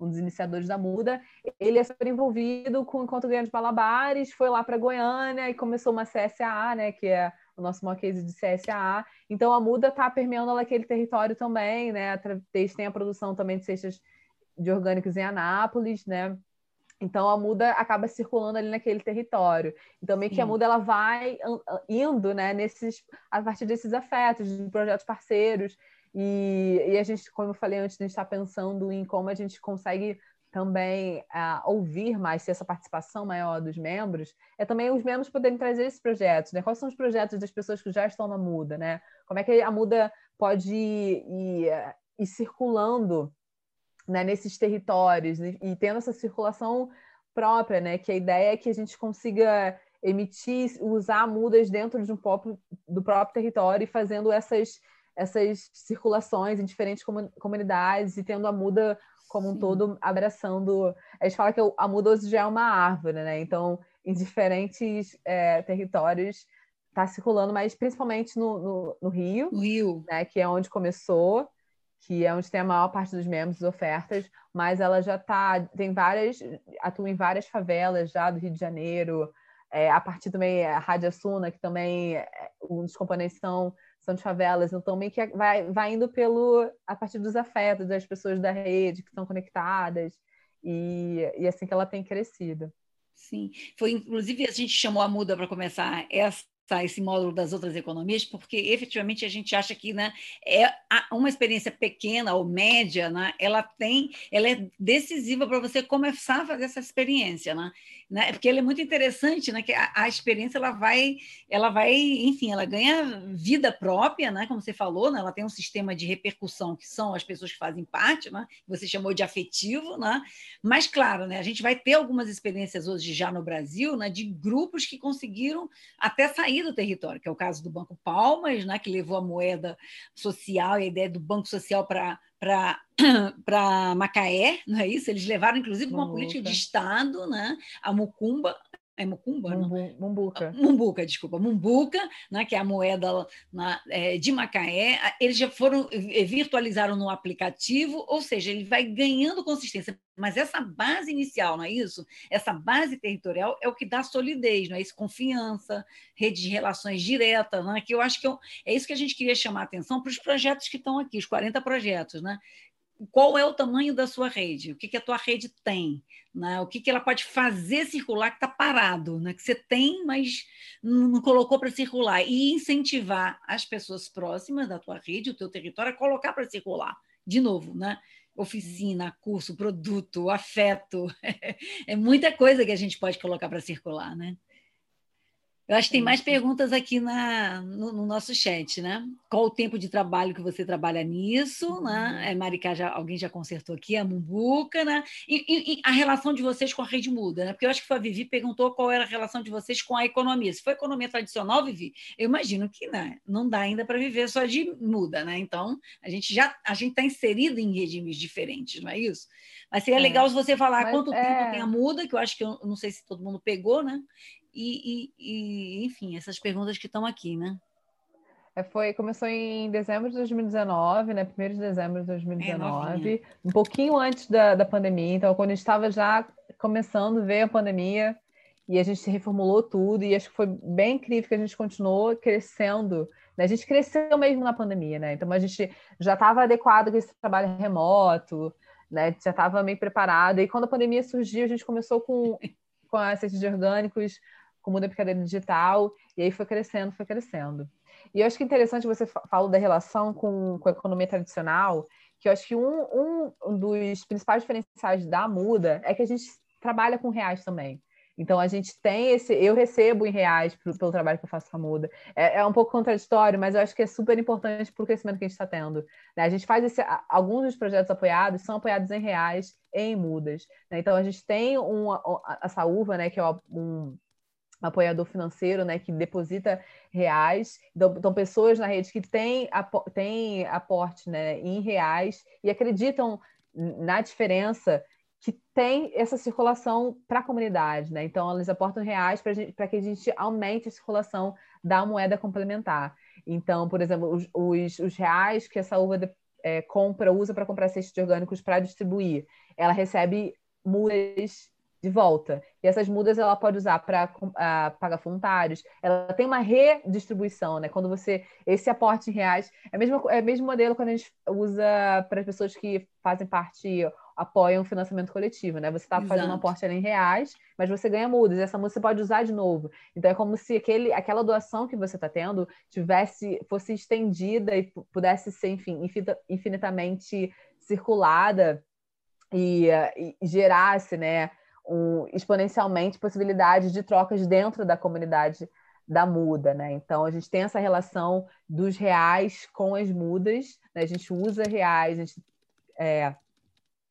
um dos iniciadores da Muda, ele é super envolvido com o Encontro Grande Balabares, foi lá para Goiânia e começou uma CSA, né? Que é o nosso maior case de CSA. Então, a Muda está permeando aquele território também, né? Têm a produção também de cestas de orgânicos em Anápolis, né? Então a muda acaba circulando ali naquele território. Então meio que a muda ela vai indo, né, nesses a partir desses afetos, de projetos parceiros e, e a gente, como eu falei antes, a gente está pensando em como a gente consegue também uh, ouvir mais, ter essa participação maior dos membros, é também os membros poderem trazer esses projetos, né? Quais são os projetos das pessoas que já estão na muda, né? Como é que a muda pode ir, ir, ir circulando né, nesses territórios e, e tendo essa circulação própria, né, que a ideia é que a gente consiga emitir, usar mudas dentro de um próprio, do próprio território e fazendo essas, essas circulações em diferentes comunidades e tendo a muda como um Sim. todo abraçando. A gente fala que a muda hoje já é uma árvore, né? Então, em diferentes é, territórios está circulando, mas principalmente no, no, no Rio, no Rio, né? Que é onde começou que é onde tem a maior parte dos membros ofertas, mas ela já está, tem várias, atua em várias favelas já do Rio de Janeiro, é, a partir também a Rádio Suna, que também é, um dos componentes são, são de favelas, então meio que vai, vai indo pelo, a partir dos afetos das pessoas da rede que estão conectadas, e, e assim que ela tem crescido. Sim, foi inclusive a gente chamou a Muda para começar essa esse módulo das outras economias, porque efetivamente a gente acha que né, é uma experiência pequena ou média, né, ela tem, ela é decisiva para você começar a fazer essa experiência, né? Né? Porque ela é muito interessante, né? Que a, a, experiência ela vai, ela vai, enfim, ela ganha vida própria, né? Como você falou, né? Ela tem um sistema de repercussão que são as pessoas que fazem parte, né? Você chamou de afetivo, né? Mas claro, né? A gente vai ter algumas experiências hoje já no Brasil, né? De grupos que conseguiram até sair do território, que é o caso do Banco Palmas, né? Que levou a moeda social e a ideia do Banco Social para para <clears throat> Macaé, não é isso? Eles levaram, inclusive, uma política de Estado, né? a Mucumba, é Mucumba? Mumbu, Mumbuca. Mumbuca, desculpa. Mumbuca, né, que é a moeda na, é, de Macaé. Eles já foram, é, virtualizaram no aplicativo, ou seja, ele vai ganhando consistência. Mas essa base inicial, não é isso? Essa base territorial é o que dá solidez, não é isso? Confiança, rede de relações direta, né? que eu acho que eu, é isso que a gente queria chamar a atenção para os projetos que estão aqui, os 40 projetos, né? Qual é o tamanho da sua rede, o que, que a tua rede tem, né? o que, que ela pode fazer circular que está parado, né? que você tem, mas não colocou para circular, e incentivar as pessoas próximas da tua rede, o teu território, a colocar para circular, de novo, né? oficina, curso, produto, afeto, <laughs> é muita coisa que a gente pode colocar para circular, né? Eu acho que tem mais perguntas aqui na, no, no, nosso chat, né? Qual o tempo de trabalho que você trabalha nisso, né? Uhum. É, Maricá, já, alguém já consertou aqui, a Mumbuca, né? E, e, e, a relação de vocês com a rede muda, né? Porque eu acho que a Vivi perguntou qual era a relação de vocês com a economia. Se for economia tradicional, Vivi, eu imagino que né, não dá ainda para viver só de muda, né? Então, a gente já a gente está inserido em regimes diferentes, não é isso? Mas seria é. legal se você falar Mas, quanto é... tempo tem a muda, que eu acho que eu não sei se todo mundo pegou, né? E, e, e enfim, essas perguntas que estão aqui, né? É, foi, começou em dezembro de 2019, né? Primeiro de dezembro de 2019, é um pouquinho antes da, da pandemia. Então, quando a gente estava já começando ver a pandemia e a gente reformulou tudo, e acho que foi bem incrível que a gente continuou crescendo. Né? A gente cresceu mesmo na pandemia, né? Então, a gente já estava adequado com esse trabalho remoto, né? Já estava meio preparado. E quando a pandemia surgiu, a gente começou com, com a cesta de orgânicos, com muda picadeira digital, e aí foi crescendo, foi crescendo. E eu acho que é interessante você falar da relação com, com a economia tradicional, que eu acho que um, um dos principais diferenciais da muda é que a gente trabalha com reais também. Então a gente tem esse, eu recebo em reais pro, pelo trabalho que eu faço com a Muda. É, é, um pouco contraditório, mas eu acho que é super importante para o crescimento que a gente está tendo. Né? A gente faz esse, alguns dos projetos apoiados são apoiados em reais em mudas. Né? Então a gente tem um, a Saúva, né, que é um apoiador financeiro, né, que deposita reais. Então, então pessoas na rede que têm, têm aporte né, em reais e acreditam na diferença que tem essa circulação para a comunidade, né? Então, eles aportam reais para que a gente aumente a circulação da moeda complementar. Então, por exemplo, os, os, os reais que essa uva de, é, compra, usa para comprar cestos orgânicos para distribuir, ela recebe mudas de volta. E essas mudas ela pode usar para pagar voluntários. Ela tem uma redistribuição, né? Quando você esse aporte em reais é o mesmo é mesmo modelo quando a gente usa para as pessoas que fazem parte apoiam o financiamento coletivo, né? Você está fazendo um aporte em reais, mas você ganha mudas, e essa muda você pode usar de novo. Então é como se aquele, aquela doação que você está tendo tivesse, fosse estendida e pudesse ser, enfim, infinitamente circulada e, e gerasse, né, um, exponencialmente possibilidades de trocas dentro da comunidade da muda, né? Então a gente tem essa relação dos reais com as mudas, né? a gente usa reais, a gente é,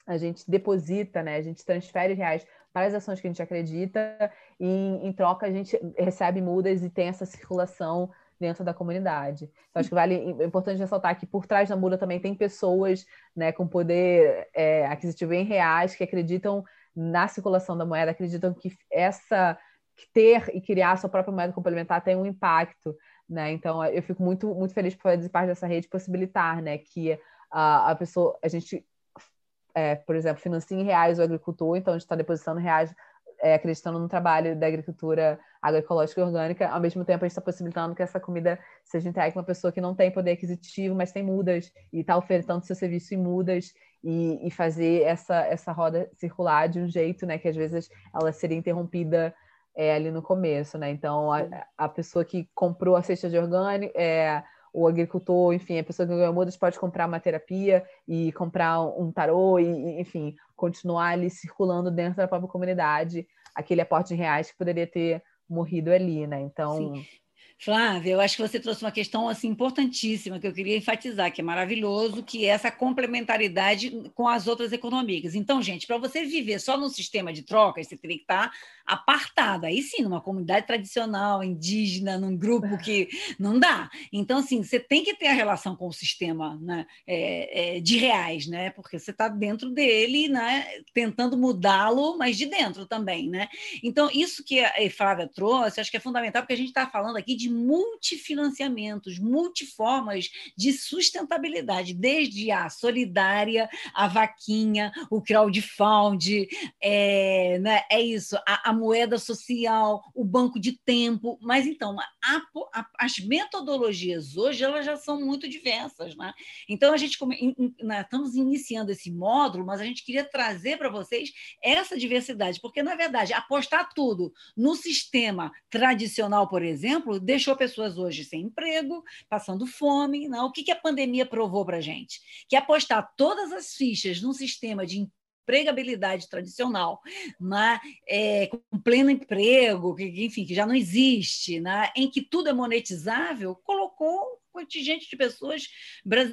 a gente deposita, né? A gente transfere reais para as ações que a gente acredita e em, troca a gente recebe mudas e tem essa circulação dentro da comunidade. Então, acho que vale é importante ressaltar que por trás da muda também tem pessoas né, com poder é, aquisitivo em reais que acreditam na circulação da moeda, acreditam que essa ter e criar a sua própria moeda complementar tem um impacto, né? Então eu fico muito muito feliz por fazer parte dessa rede possibilitar, né, que a, a pessoa a gente é, por exemplo, financia em reais o agricultor, então a gente está depositando reais, é, acreditando no trabalho da agricultura agroecológica e orgânica, ao mesmo tempo a gente está possibilitando que essa comida seja entregue para uma pessoa que não tem poder aquisitivo, mas tem mudas, e está ofertando seu serviço em mudas, e, e, fazer essa, essa roda circular de um jeito né, que às vezes ela seria interrompida é, ali no começo, né? Então, a, a pessoa que comprou a cesta de orgânico, é, o agricultor, enfim, a pessoa que ganhou mudas pode comprar uma terapia e comprar um tarô e, enfim, continuar ali circulando dentro da própria comunidade aquele aporte de reais que poderia ter morrido ali, né? Então, Sim. Flávia, eu acho que você trouxe uma questão assim importantíssima que eu queria enfatizar, que é maravilhoso, que é essa complementaridade com as outras economias. Então, gente, para você viver só num sistema de trocas, você teria que estar apartado. Aí sim, numa comunidade tradicional, indígena, num grupo que não dá. Então, assim, você tem que ter a relação com o sistema né, é, é, de reais, né? Porque você está dentro dele, né? Tentando mudá-lo, mas de dentro também, né? Então, isso que a Flávia trouxe, acho que é fundamental, porque a gente está falando aqui de multifinanciamentos, multiformas de sustentabilidade, desde a solidária, a vaquinha, o crowdfund, é, né, é isso, a, a moeda social, o banco de tempo. Mas então, a, a, as metodologias hoje elas já são muito diversas. Né? Então, a gente in, in, né, estamos iniciando esse módulo, mas a gente queria trazer para vocês essa diversidade, porque, na verdade, apostar tudo no sistema tradicional, por exemplo, deixou pessoas hoje sem emprego, passando fome. Não? O que, que a pandemia provou para a gente? Que apostar todas as fichas num sistema de empregabilidade tradicional, né? É, com pleno emprego, que, enfim, que já não existe, né? em que tudo é monetizável, colocou contingente de pessoas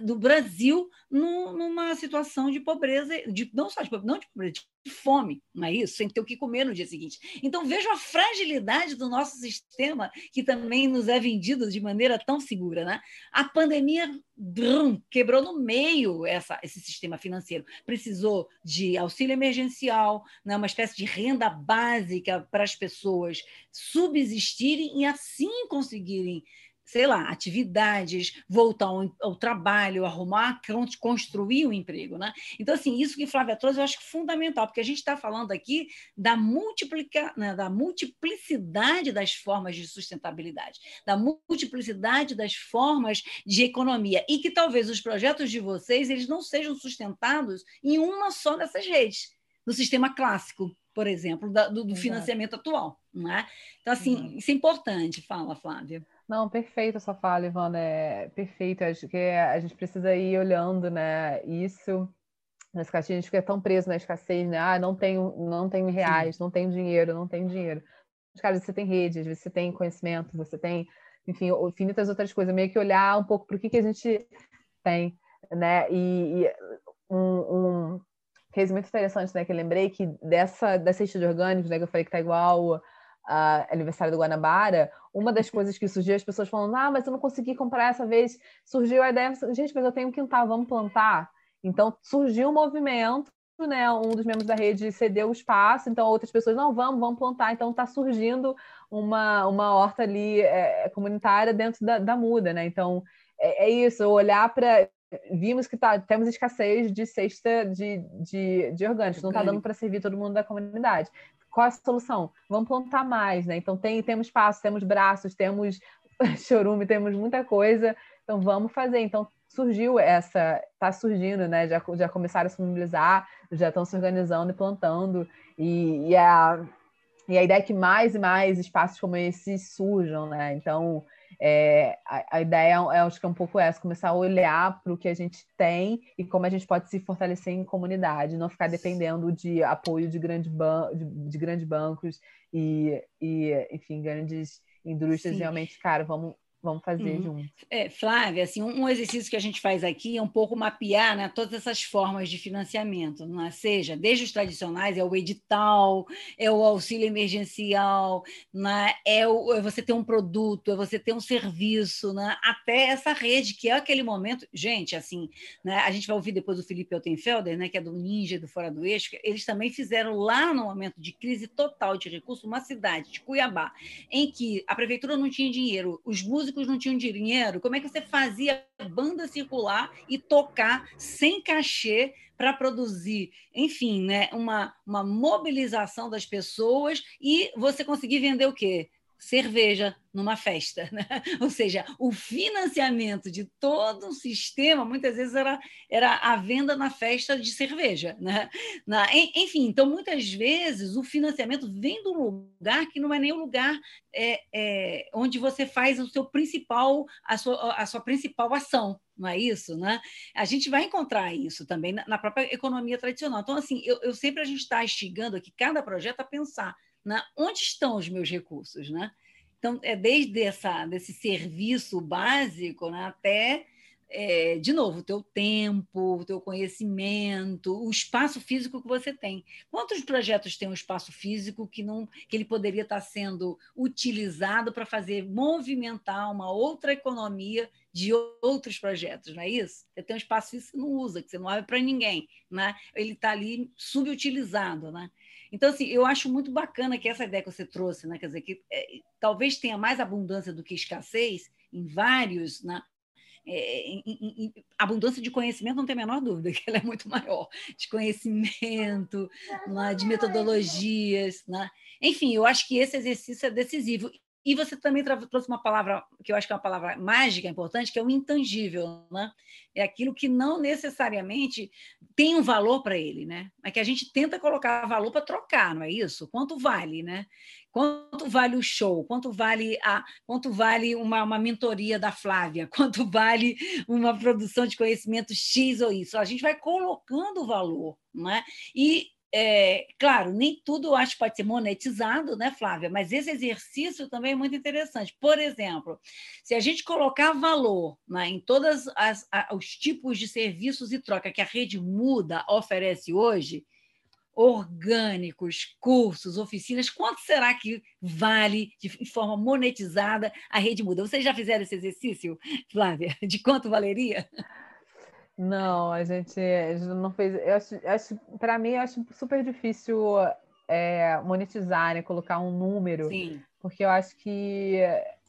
do Brasil numa situação de pobreza, de, não só de pobreza, não de pobreza, de fome, não é isso? Sem ter o que comer no dia seguinte. Então, vejo a fragilidade do nosso sistema, que também nos é vendido de maneira tão segura. Né? A pandemia brum, quebrou no meio essa, esse sistema financeiro. Precisou de auxílio emergencial, né? uma espécie de renda básica para as pessoas subsistirem e assim conseguirem sei lá, atividades, voltar ao, ao, trabalho, arrumar, construir um emprego. Né? Então, assim, isso que Flávia trouxe eu acho que é fundamental, porque a gente está falando aqui da, multiplica, né, da multiplicidade das formas de sustentabilidade, da multiplicidade das formas de economia, e que talvez os projetos de vocês eles não sejam sustentados em uma só dessas redes, no sistema clássico, por exemplo, do, do financiamento atual. Não é? Então, assim, uhum. isso é importante. Fala, Flávia. Não, perfeito a sua fala, Ivana, é perfeito. Acho que a gente precisa ir olhando, né, isso. Nesse caixinha, a gente fica tão preso na escassez, né? Ah, não tenho, não tenho reais, Sim. não tenho dinheiro, não tenho dinheiro. Mas, cara, você tem redes, você tem conhecimento, você tem, enfim, infinitas outras coisas. Meio que olhar um pouco para o que, que a gente tem, né? E, e um, um case muito interessante, né? Que eu lembrei que dessa, dessa de orgânicos, né? Que eu falei que tá igual a aniversário do Guanabara, uma das coisas que surgiu, as pessoas falando, ah, mas eu não consegui comprar essa vez, surgiu a ideia, gente, mas eu tenho um quintal, vamos plantar? Então, surgiu um movimento, né, um dos membros da rede cedeu o espaço, então outras pessoas, não, vamos, vamos plantar, então está surgindo uma, uma horta ali é, comunitária dentro da, da muda, né, então é, é isso, olhar para vimos que tá, temos escassez de cesta de, de, de orgânicos, não está dando para servir todo mundo da comunidade qual a solução? Vamos plantar mais, né? Então tem, temos espaço, temos braços, temos <laughs> chorume, temos muita coisa, então vamos fazer. Então surgiu essa, está surgindo, né? Já, já começaram a se mobilizar, já estão se organizando e plantando, e, e, a, e a ideia é que mais e mais espaços como esse surjam, né? Então é, a, a, ideia é, acho que é um pouco essa, começar a olhar para o que a gente tem e como a gente pode se fortalecer em comunidade, não ficar dependendo de apoio de, grande ban de, de grandes bancos e, e, enfim, grandes indústrias Sim. realmente, cara, vamos Vamos fazer uhum. junto. É, Flávia, assim, um exercício que a gente faz aqui é um pouco mapear né, todas essas formas de financiamento, não é? seja desde os tradicionais, é o edital, é o auxílio emergencial, né? é, o, é você ter um produto, é você ter um serviço, né? até essa rede, que é aquele momento. Gente, assim, né, a gente vai ouvir depois do Felipe Altenfelder, né, que é do Ninja do Fora do Eixo, eles também fizeram lá no momento de crise total de recursos, uma cidade de Cuiabá, em que a prefeitura não tinha dinheiro, os músicos músicos não tinham dinheiro, como é que você fazia banda circular e tocar sem cachê para produzir, enfim, né, uma, uma mobilização das pessoas e você conseguir vender o quê? Cerveja numa festa. <laughs> Né? Ou seja, o financiamento de todo um sistema, muitas vezes, era, era a venda na festa de cerveja. Né? Na, enfim, então, muitas vezes, o financiamento vem um lugar que não é nem o lugar é, é, onde você faz o seu principal, a sua, a sua principal ação. Não é isso, né? A gente vai encontrar isso também na, na própria economia tradicional. Então, assim, eu, eu sempre a gente está instigando aqui cada projeto a pensar né? Onde estão os meus recursos? Né? Então, é desde essa, desse serviço básico né, até, é, de novo, o teu tempo, o teu conhecimento, o espaço físico que você tem. Quantos projetos têm um espaço físico que, não, que ele poderia estar sendo utilizado para fazer movimentar uma outra economia de outros projetos, não é isso? Você tem um espaço que você não usa, que você não abre para ninguém, né? ele está ali subutilizado. Né? Então, assim, eu acho muito bacana que essa ideia que você trouxe, né? Quer dizer, que é, talvez tenha mais abundância do que escassez em vários, né? É, em, em, em, abundância de conhecimento, não tem a menor dúvida <laughs> que ela é muito maior, de conhecimento, né, de metodologias. Né? Enfim, eu acho que esse exercício é decisivo. E você também trouxe uma palavra que eu acho que é uma palavra mágica importante, que é o intangível, né? É aquilo que não necessariamente tem um valor para ele, né? Mas que a gente tenta colocar valor para trocar, não é isso? Quanto vale, né? Quanto vale o show? Quanto vale a, quanto vale uma, uma mentoria da Flávia? <laughs> Quanto vale uma produção de conhecimento X ou isso? A gente vai colocando o valor, né? E é, claro, nem tudo eu acho que pode ser monetizado, né, Flávia? Mas esse exercício também é muito interessante. Por exemplo, se a gente colocar valor né, em todos os tipos de serviços e troca que a rede muda oferece hoje, orgânicos, cursos, oficinas, quanto será que vale de forma monetizada a rede muda? Vocês já fizeram esse exercício, Flávia? De quanto valeria? Não, a gente, a gente não fez. Eu acho, acho para mim, eu acho super difícil é, monetizar, né? Colocar um número. Sim. Porque eu acho que,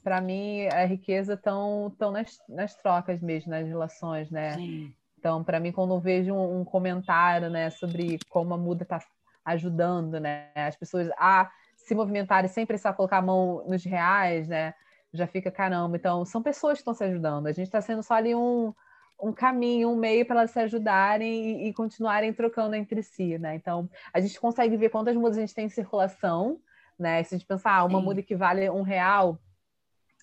para mim, a riqueza estão tão nas, nas trocas mesmo, nas relações, né? Sim. Então, para mim, quando eu vejo um, um, comentário né, sobre como a muda está ajudando né, as pessoas a se movimentarem sem precisar colocar a mão nos reais, né? Já fica caramba. Então, são pessoas que estão se ajudando. A gente está sendo só ali um um caminho, um meio para elas se ajudarem e, e, continuarem trocando entre si, né? Então, a gente consegue ver quantas mudas a gente tem em circulação, né? Se a gente pensar, ah, uma Sim. muda que vale um real,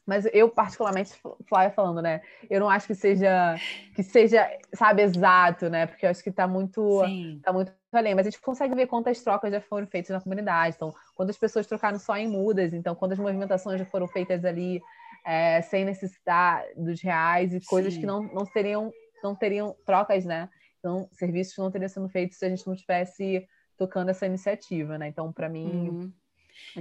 mas eu particularmente, Flávia falando, né? Eu não acho que seja, que seja, sabe, exato, né? Porque eu acho que está muito, Sim. tá muito além. Mas a gente consegue ver quantas trocas já foram feitas na comunidade. Então, quantas pessoas trocaram só em mudas. Então, quantas movimentações já foram feitas ali é, sem necessitar dos reais e coisas Sim. que não, não teriam não teriam trocas, né? Então, serviços não teriam sido feitos se a gente não tivesse tocando essa iniciativa, né? Então, para mim, uhum.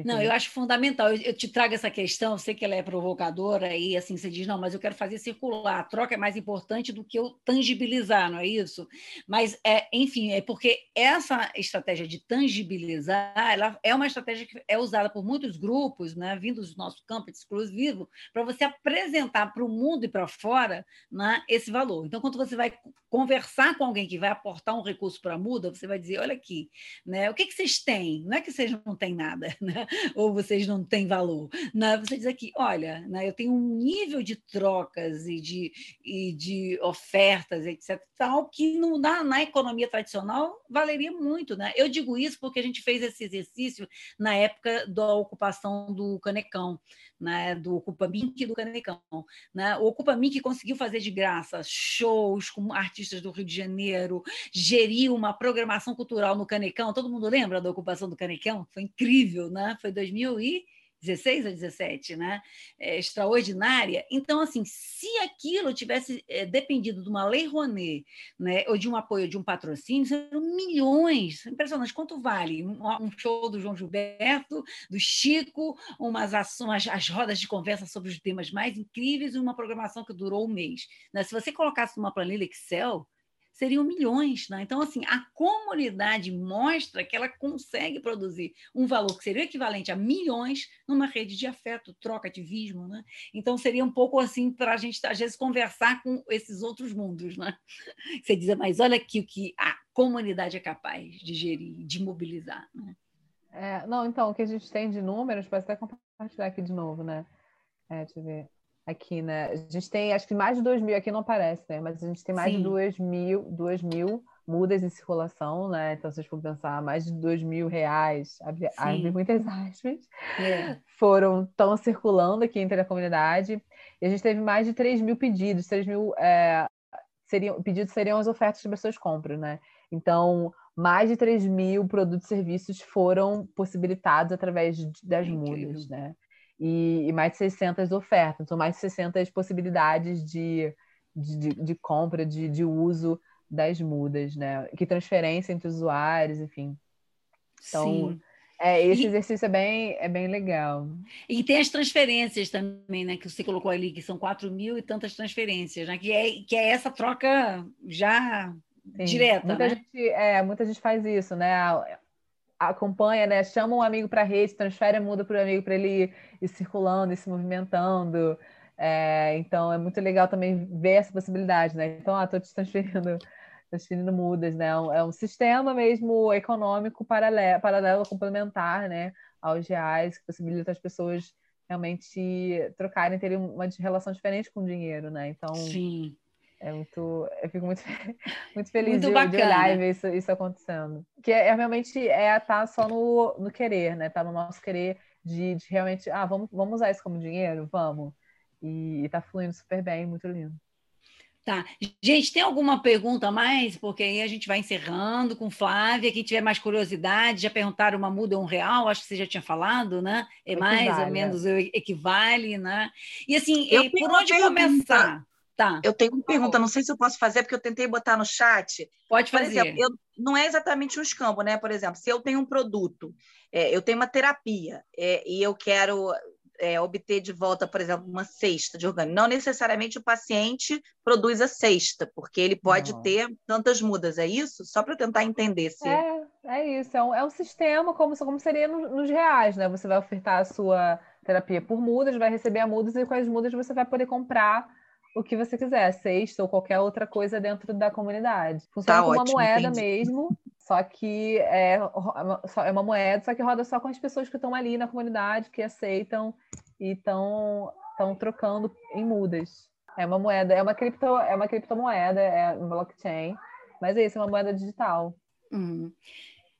Não, eu acho fundamental. Eu, eu, te trago essa questão, eu sei que ela é provocadora, e assim você diz, não, mas eu quero fazer circular. A troca é mais importante do que eu tangibilizar, não é isso? Mas, é, enfim, é porque essa estratégia de tangibilizar, ela é uma estratégia que é usada por muitos grupos, né, vindos do nosso campo exclusivo, para você apresentar para o mundo e para fora né, esse valor. Então, quando você vai conversar com alguém que vai aportar um recurso para a muda, você vai dizer, olha aqui, né, o que, que vocês têm? Não é que vocês não têm nada, <laughs> né? ou vocês não têm valor. Né? Você diz aqui, olha, né, eu tenho um nível de trocas e de, e de ofertas, etc., tal, que no, na, na economia tradicional valeria muito. Né? Eu digo isso porque a gente fez esse exercício na época da ocupação do Canecão né, do e do Canecão. Né? O Ocupa Mink conseguiu fazer de graça shows com artistas do Rio de Janeiro, geriu uma programação cultural no Canecão. Todo mundo lembra da ocupação do Canecão? Foi incrível, né? Foi 2000 e 16 a 17, né? É, extraordinária. Então, assim, se aquilo tivesse é, dependido de uma lei Rouanet, né, ou de um apoio de um patrocínio, seriam milhões. Impressionante. Quanto vale um, um, show do João Gilberto, do Chico, umas ações, as rodas de conversa sobre os temas mais incríveis e uma programação que durou um mês. Né? Se você colocasse numa planilha Excel, seriam milhões. Né? Então, assim, a comunidade mostra que ela consegue produzir um valor que seria equivalente a milhões numa rede de afeto, troca, ativismo. Né? Então, seria um pouco assim para a gente, às vezes, conversar com esses outros mundos. Né? <laughs> Você dizer, mas olha aqui o que a comunidade é capaz de gerir, de mobilizar. Né? É, não, então, o que a gente tem de números, pode até compartilhar aqui de novo, né? É, deixa eu ver aqui, né? A gente tem, acho que mais de 2 mil, aqui não aparece, né? Mas a gente tem mais Sim. de 2 mil, 2 mil mudas em circulação, né? Então, se vocês for pensar, mais de 2 mil reais, abre, abre muitas <laughs> aspas, é. foram, estão circulando aqui entre a comunidade. E a gente teve mais de 3 mil pedidos, 3 mil é, seriam, pedidos seriam as ofertas que as pessoas compram, né? Então, mais de 3 mil produtos e serviços foram possibilitados através das é mudas, né? E, e mais de 600 ofertas, são mais de 600 possibilidades de, de, de compra, de, de uso das mudas, né? Que transferência entre usuários, enfim. Então, Sim. É, esse e, exercício é bem, é bem legal. E tem as transferências também, né? Que você colocou ali, que são 4 mil e tantas transferências, né? Que é, que é essa troca já Sim. direta. Muita, né? gente, é, muita gente faz isso, né? Acompanha, né? Chama um amigo para a rede, transfere a muda para o amigo para ele ir, ir, circulando e se movimentando. É, então é muito legal também ver essa possibilidade, né? Então, ah, te transferindo, <laughs> transferindo mudas, né? É um, é sistema mesmo econômico paralelo, paralelo complementar, né? Aos reais, que possibilita as pessoas realmente trocarem, terem uma relação diferente com o dinheiro, né? Então, Sim. É muito, eu fico muito, <laughs> muito feliz muito de, de, olhar e ver isso, isso acontecendo. Que é, é realmente é estar tá só no, no querer, né? Tá no nosso querer de, de, realmente, ah, vamos, vamos usar isso como dinheiro? Vamos. E, e tá fluindo super bem, muito lindo. Tá. Gente, tem alguma pergunta a mais? Porque aí a gente vai encerrando com Flávia. Quem tiver mais curiosidade, já perguntaram uma muda ou um real? Acho que você já tinha falado, né? É mais equivale, ou é. menos é. equivale, né? E assim, eu por onde começar? Tá. Eu tenho uma pergunta, não sei se eu posso fazer, porque eu tentei botar no chat. Pode fazer. Por exemplo, eu, não é exatamente um escambo, né? Por exemplo, se eu tenho um produto, é, eu tenho uma terapia é, e eu quero é, obter de volta, por exemplo, uma cesta de orgânico. Não necessariamente o paciente produz a cesta, porque ele pode não. ter tantas mudas, é isso? Só para tentar entender se. É, é isso, é um, é um sistema como, como seria nos, nos reais, né? Você vai ofertar a sua terapia por mudas, vai receber a mudas e com as mudas você vai poder comprar o que você quiser, cesta ou qualquer outra coisa dentro da comunidade. Funciona tá como ótimo, uma moeda entendi. mesmo, só que é, é uma moeda, só que roda só com as pessoas que estão ali na comunidade, que aceitam e estão trocando em mudas. É uma moeda, é uma, cripto, é uma criptomoeda, é um blockchain, mas é isso, é uma moeda digital. Uhum.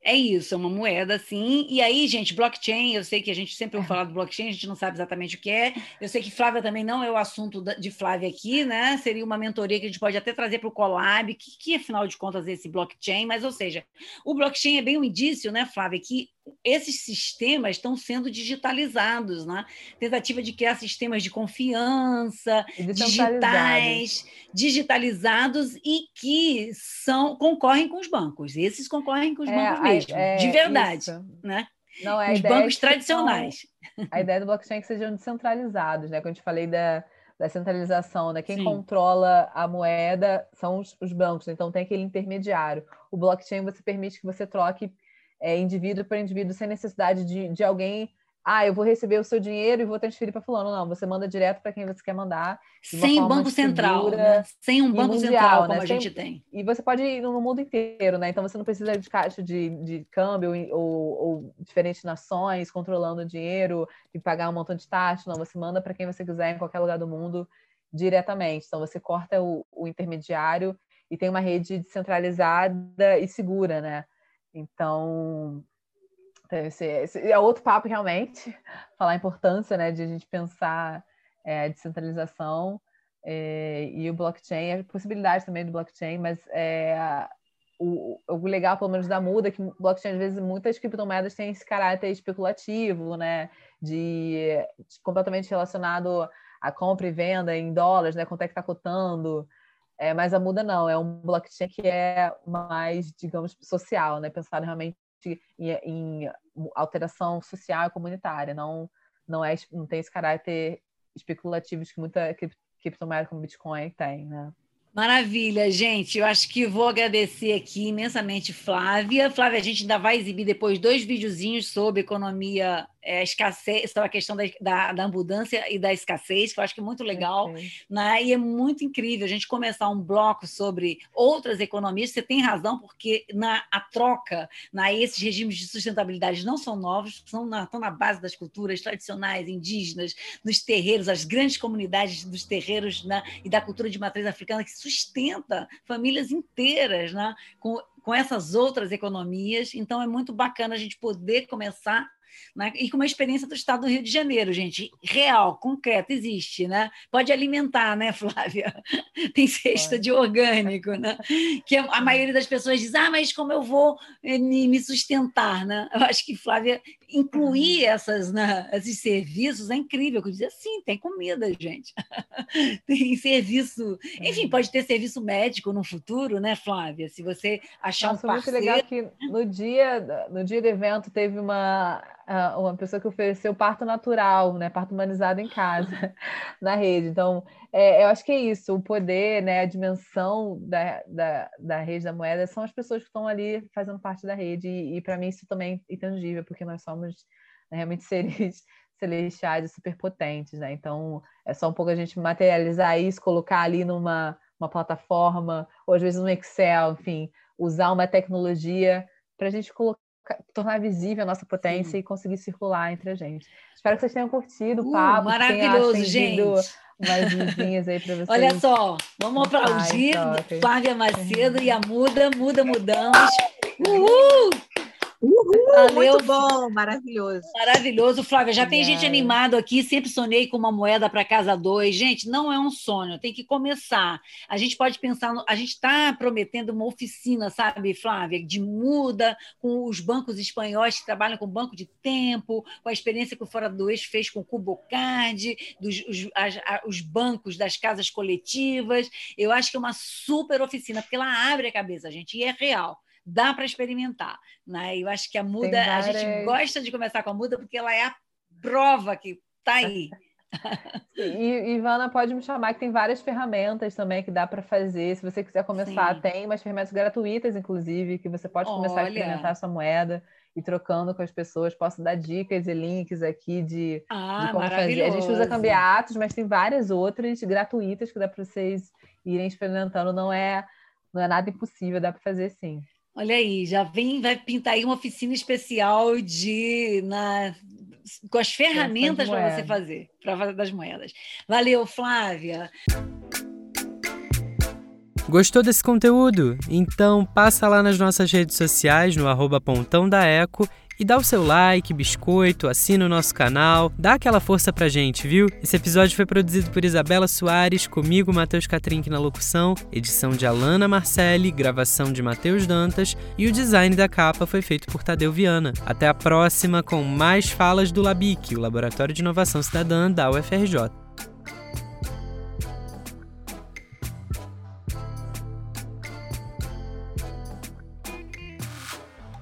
É isso, é uma moeda, sim. E aí, gente, blockchain, eu sei que a gente sempre ouve falar do blockchain, a gente não sabe exatamente o que é. Eu sei que Flávia também não é o assunto de Flávia aqui, né? Seria uma mentoria que a gente pode até trazer para o Colab, que, que afinal de contas é esse blockchain, mas, ou seja, o blockchain é bem um indício, né, Flávia, que esses sistemas estão sendo digitalizados, né? Tentativa de criar sistemas de confiança, digitais, digitalizados e que são concorrem com os bancos. Esses concorrem com os é, bancos mesmo, é, de verdade, isso. né? Não, é os bancos tradicionais. São, a ideia do blockchain é que sejam descentralizados, né? Quando a gente falei da, da centralização, né? Quem Sim. controla a moeda são os, os bancos, então tem aquele intermediário. O blockchain você permite que você troque é, indivíduo por indivíduo, sem necessidade de, de alguém. Ah, eu vou receber o seu dinheiro e vou transferir para fulano. Não, você manda direto para quem você quer mandar. Sem um banco central, né? Sem um banco mundial, central, como né? a gente tem. E você pode ir no mundo inteiro, né? Então você não precisa de caixa de, de câmbio ou, ou diferentes nações controlando o dinheiro e pagar um montão de taxa. Não, você manda para quem você quiser em qualquer lugar do mundo diretamente. Então você corta o, o intermediário e tem uma rede descentralizada e segura, né? Então, esse, esse é outro papo realmente, <laughs> falar a importância né, de a gente pensar é, a descentralização é, e o blockchain, a possibilidade também do blockchain, mas é, o, o legal, pelo menos, da muda, é que blockchain, às vezes, muitas criptomoedas têm esse caráter especulativo, né? De, de completamente relacionado a compra e venda em dólares, né? Quanto é que está cotando. É, mas a muda não, é um blockchain que é mais, digamos, social, né? Pensado realmente em, em alteração social e comunitária, não, não, é, não tem esse caráter especulativo que muita criptomoeda como Bitcoin tem, né? Maravilha, gente. Eu acho que vou agradecer aqui imensamente Flávia. Flávia, a gente ainda vai exibir depois dois videozinhos sobre economia é, escassez, sobre a questão da, da, da, abundância e da escassez, que eu acho que é muito legal, né? e é muito incrível a gente começar um bloco sobre outras economias. Você tem razão, porque na a troca, na, esses regimes de sustentabilidade não são novos, são na, estão na base das culturas tradicionais, indígenas, nos terreiros, as grandes comunidades dos terreiros né? e da cultura de matriz africana que sustenta famílias inteiras né? com, com essas outras economias. Então, é muito bacana a gente poder começar né? E com uma experiência do estado do Rio de Janeiro, gente, real, concreta, existe, né? Pode alimentar, né, Flávia? <laughs> Tem cesta de orgânico, né? Que a maioria das pessoas diz, ah, mas como eu vou eh, me sustentar, né? Eu acho que Flávia incluir uhum. essas, né, esses serviços é incrível. Eu dizer, sim, tem comida, gente. <laughs> tem serviço. Enfim, pode ter serviço médico no futuro, né, Flávia? Se você achar Nossa, um parceiro. muito legal que no dia, no dia do evento teve uma, uma pessoa que ofereceu parto natural, né, parto humanizado em casa, <laughs> na rede. Então, é, eu acho que é isso, o poder, né, a dimensão da, da, da rede da moeda são as pessoas que estão ali fazendo parte da rede, e, e para mim isso também é intangível, porque nós somos né, realmente <laughs> seres celestiais superpotentes, né? Então, é só um pouco a gente materializar isso, colocar ali numa uma plataforma, ou às vezes no Excel, enfim, usar uma tecnologia para a gente colocar tornar visível a nossa potência Sim. e conseguir circular entre a gente. Espero que vocês tenham curtido o uh, papo. Maravilhoso, gente. Mais luzinhas aí para <laughs> vocês. Olha só, vamos aplaudir Flávia Macedo e a Muda, Muda, Mudamos. Uhul! Uhul, Valeu. muito bom, maravilhoso. Maravilhoso, Flávia. Já tem gente animado aqui, sempre sonhei com uma moeda para casa dois. Gente, não é um sonho, tem que começar. A gente pode pensar, no, a gente está prometendo uma oficina, sabe, Flávia, de muda com os bancos espanhóis que trabalham com banco de tempo, com a experiência que o Fora do Eixo fez com o Cubocard, dos os, as, os bancos das casas coletivas. Eu acho que é uma super oficina, porque ela abre a cabeça, gente, e é real dá para experimentar. Né? Eu acho que a muda, várias... a gente gosta de começar com a muda porque ela é a prova que está aí. <laughs> e Ivana pode me chamar que tem várias ferramentas também que dá para fazer. Se você quiser começar, Sim. tem umas ferramentas gratuitas, inclusive, que você pode começar Olha. a experimentar a sua moeda e trocando com as pessoas. Posso dar dicas e links aqui de, ah, de como fazer. A gente usa cambiatos, mas tem várias outras gratuitas que dá para vocês irem experimentando. Não é, não é nada impossível, dá para fazer sim. Olha aí, já vem, vai pintar aí uma oficina especial de na, com as ferramentas para você fazer, para fazer das moedas. Valeu, Flávia. Gostou desse conteúdo? Então passa lá nas nossas redes sociais no arroba Pontão da Eco e dá o seu like, biscoito, assina o nosso canal, dá aquela força pra gente, viu? Esse episódio foi produzido por Isabela Soares, comigo, Matheus Catrink na locução, edição de Alana Marcelli, gravação de Matheus Dantas e o design da capa foi feito por Tadeu Viana. Até a próxima com mais falas do Labic, o Laboratório de Inovação Cidadã da UFRJ.